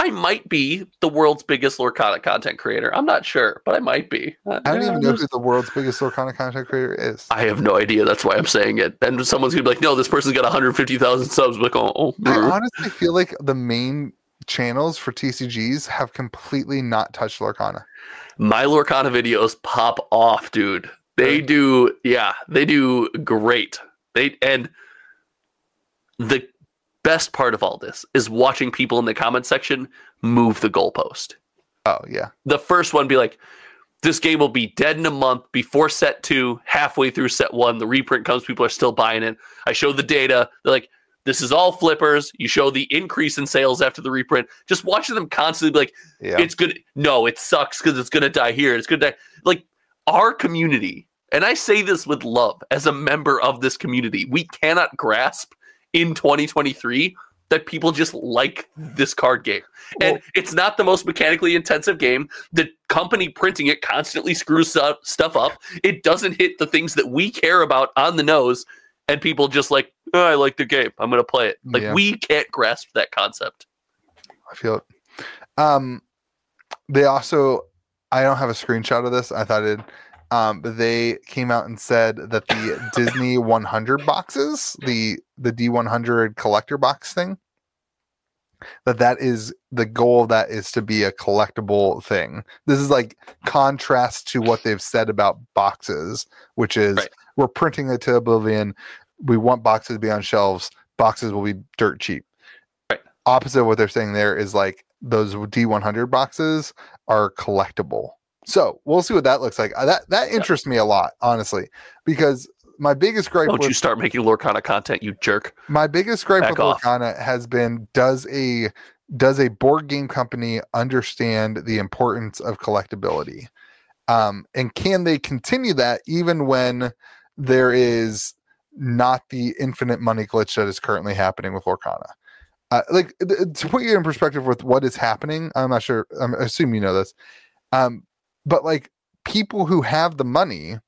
I might be the world's biggest Lorcana content creator. I'm not sure, but I might be. Uh, I don't even know who the world's biggest Lorcana content creator is. I have no idea. That's why I'm saying it. And someone's gonna be like, "No, this person's got 150,000 subs." I'm like, oh, oh, I honestly feel like the main channels for TCGs have completely not touched Lorcana. my Lorcana videos pop off, dude. They do, yeah, they do great. They and the best part of all this is watching people in the comment section move the goalpost. Oh yeah. the first one be like, this game will be dead in a month before set two, halfway through set one. The reprint comes, people are still buying it. I show the data. They're like, this is all flippers. You show the increase in sales after the reprint. Just watching them constantly be like, Yeah. it's good. No, it sucks because it's going to die here. It's going to die. Like our community, and I say this with love as a member of this community, we cannot grasp in 2023 that people just like this card game. And Well- it's not the most mechanically intensive game. The company printing it constantly screws up, stuff up. It doesn't hit the things that we care about on the nose. And people just like, oh, I like the game. I'm going to play it. Like, Yeah. we can't grasp that concept. I feel it. Um, they also, I don't have a screenshot of this. I thought it, um, but they came out and said that the Disney 100 boxes, the the D100 collector box thing, that that is the goal of that is to be a collectible thing. This is like contrast to what they've said about boxes, which is Right. we're printing it to oblivion. We want boxes to be on shelves. Boxes will be dirt cheap Right. opposite of what they're saying there is like those D100 boxes are collectible. So we'll see what that looks like. Uh, That that interests me a lot, honestly, because my biggest gripe Don't with you start making Lorcana content, you jerk. my biggest gripe Back with off. Lorcana has been does a does a board game company understand the importance of collectability? Um, and can they continue that even when there is not the infinite money glitch that is currently happening with Lorcana? Uh, like th- to put you in perspective with what is happening, I'm not sure. I'm assuming you know this, um, but like people who have the money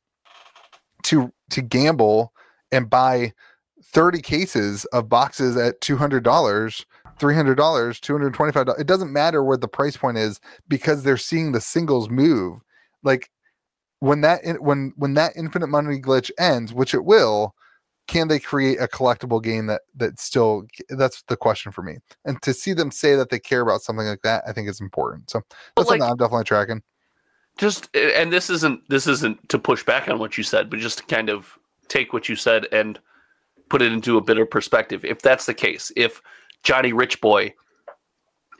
to to gamble and buy 30 cases of boxes at $200 $300 $225 it doesn't matter what the price point is because they're seeing the singles move. Like when that when when that infinite money glitch ends which it will can they create a collectible game that that still that's the question for me. And to see them say that they care about something like that i think is important. So that's something i'm definitely tracking just and this isn't this isn't to push back on what you said but just to kind of take what you said and put it into a bit perspective. If that's the case if johnny rich boy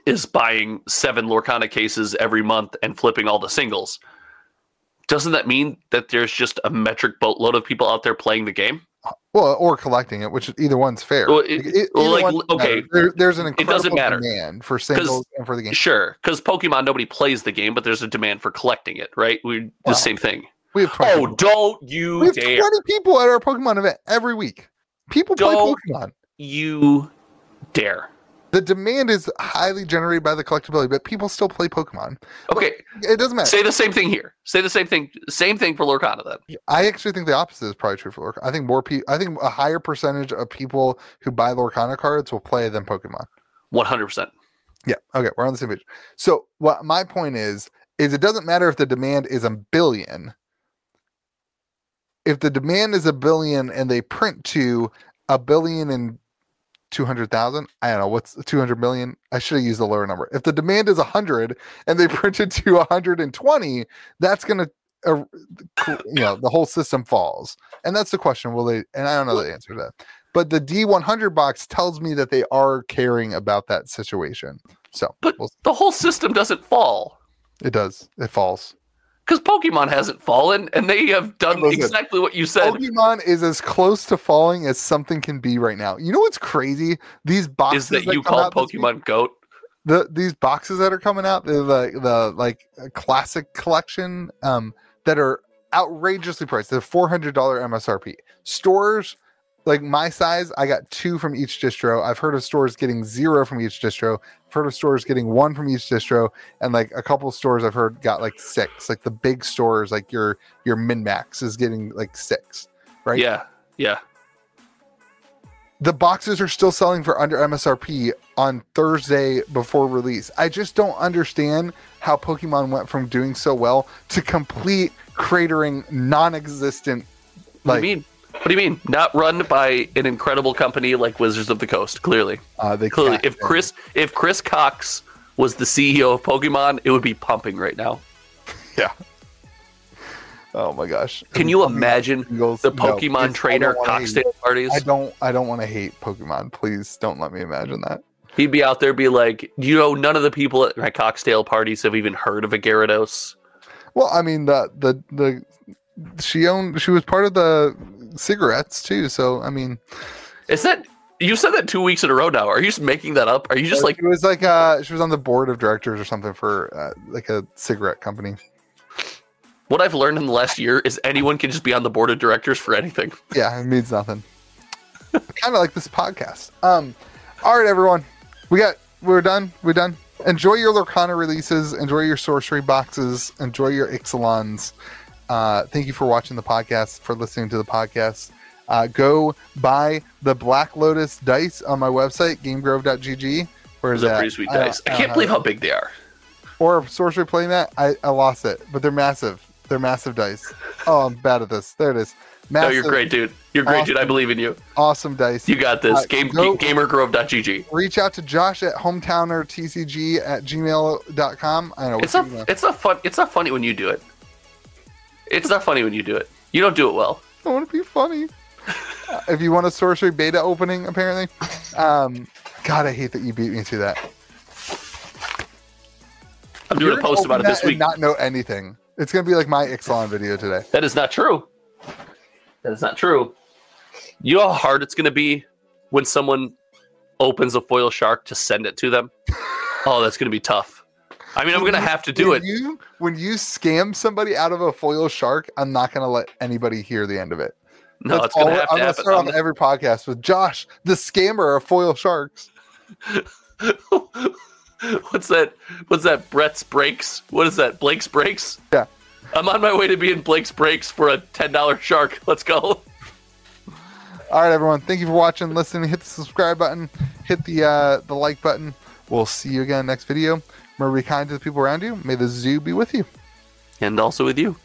is buying seven lorcana cases every month and flipping all the singles doesn't that mean that there's just a metric boatload of people out there playing the game well or collecting it which either one's fair. Well, it- Like, it- well, either like, one okay. There- there's an it doesn't matter. demand for singles and for the game. sure because pokemon nobody plays the game but there's a demand for collecting it right? We the same thing. we have 20 oh people. don't you we have dare. 20 people at our pokemon event every week. People play Don't- pokemon. you dare the demand is highly generated by the collectability but people still play pokemon okay it doesn't matter Say the same thing here. Say the same thing. Same thing for Lorcana then. I actually think the opposite is probably true for Lorcana. I think more people, I think a higher percentage of people who buy Lorcana cards will play than Pokemon. One hundred percent. Yeah. Okay. We're on the same page. So what my point is, is it doesn't matter if the demand is a billion. If the demand is a billion and they print to a billion and two hundred thousand, I don't know what's two hundred million. I should have used a lower number. If the demand is a hundred and they print it to hundred and twenty, that's gonna, uh, you know, the whole system falls. And that's the question. Will they? And I don't know the answer to that. but the D100 box tells me that they are caring about that situation. So But we'll- the whole system doesn't fall it does. It falls. Because Pokemon hasn't fallen, and they have done Listen, exactly what you said. Pokemon is as close to falling as something can be right now. You know what's crazy? These boxes Is that you call Pokemon Goat? the these boxes that are coming out, the the, the like classic collection, um, that are outrageously priced. They're four hundred dollar MSRP. Stores like my size, I got two from each distro. I've heard of stores getting zero from each distro. I've heard of stores getting one from each distro, and like a couple of stores I've heard got like six. Like the big stores, like your your min max is getting like six. Right? Yeah, yeah. the boxes are still selling for under MSRP on Thursday before release. I just don't understand how Pokemon went from doing so well to complete cratering non-existent. What Like mean? What do you mean? Not run by an incredible company like Wizards of the Coast. Clearly, uh, they clearly. If Chris, if Chris Cocks was the CEO of Pokemon, it would be pumping right now. Yeah. Oh my gosh, Can you imagine the Pokemon I trainer don't wanna hate- cocktail parties? I don't. I don't want to hate Pokemon. Please don't let me imagine that. He'd be out there, be like, you know, none of the people at my cocktail parties have even heard of a Gyarados. Well, I mean the the the she owned. She was part of the cigarettes too. So I mean, Is that you said that two weeks in a row now? Are you just making that up? Are you just like it was like uh she was on the board of directors or something for uh, like a cigarette company. what I've learned in the last year is anyone can just be on the board of directors for anything. Yeah, it means nothing. kind of like this podcast. Um, all right, everyone, we got we're done. We're done. Enjoy your Lorcana releases. Enjoy your sorcery boxes. Enjoy your Ixalans. Uh, thank you for watching the podcast. For listening to the podcast. Uh, go buy the Black Lotus dice on my website, GameGrove.gg. Where is Those that? pretty sweet I dice. I, can't believe how big they are. Or sorcery playmat. I, I lost it, but they're massive. They're massive dice. Oh, I'm bad at this. There it is. No, you're great, dude. You're great, dude. I believe in you. awesome dice. You got this. Uh, Game go- gamergrove.gg. reach out to Josh at hometownertcg at gmail.com. I know It's not email. it's not fun it's not funny when you do it. It's not funny when you do it. You don't do it well. I want to be funny. If you want a sorcery beta opening, apparently. Um, God, I hate that you beat me to that. I'm doing You're a post about it this week. Not know anything. It's gonna be like my Ixalan video today. That is not true. That is not true. You know how hard it's going to be when someone opens a foil shark to send it to them? Oh, that's going to be tough. I mean, I'm going to have to do when it. You, when you scam somebody out of a foil shark, I'm not gonna let anybody hear the end of it. No, That's it's going all- to have I'm to gonna happen. start off every podcast with Josh, the scammer of foil sharks. What's that? What's that? Brett's breaks. What is that? Blake's breaks. Yeah. I'm on my way to being Blake's breaks for a ten dollar shark. Let's go. All right, everyone. Thank you for watching, listening. Hit the subscribe button. Hit the uh, the like button. We'll see you again next video. Remember, be kind to the people around you. May the zoo be with you. And also with you.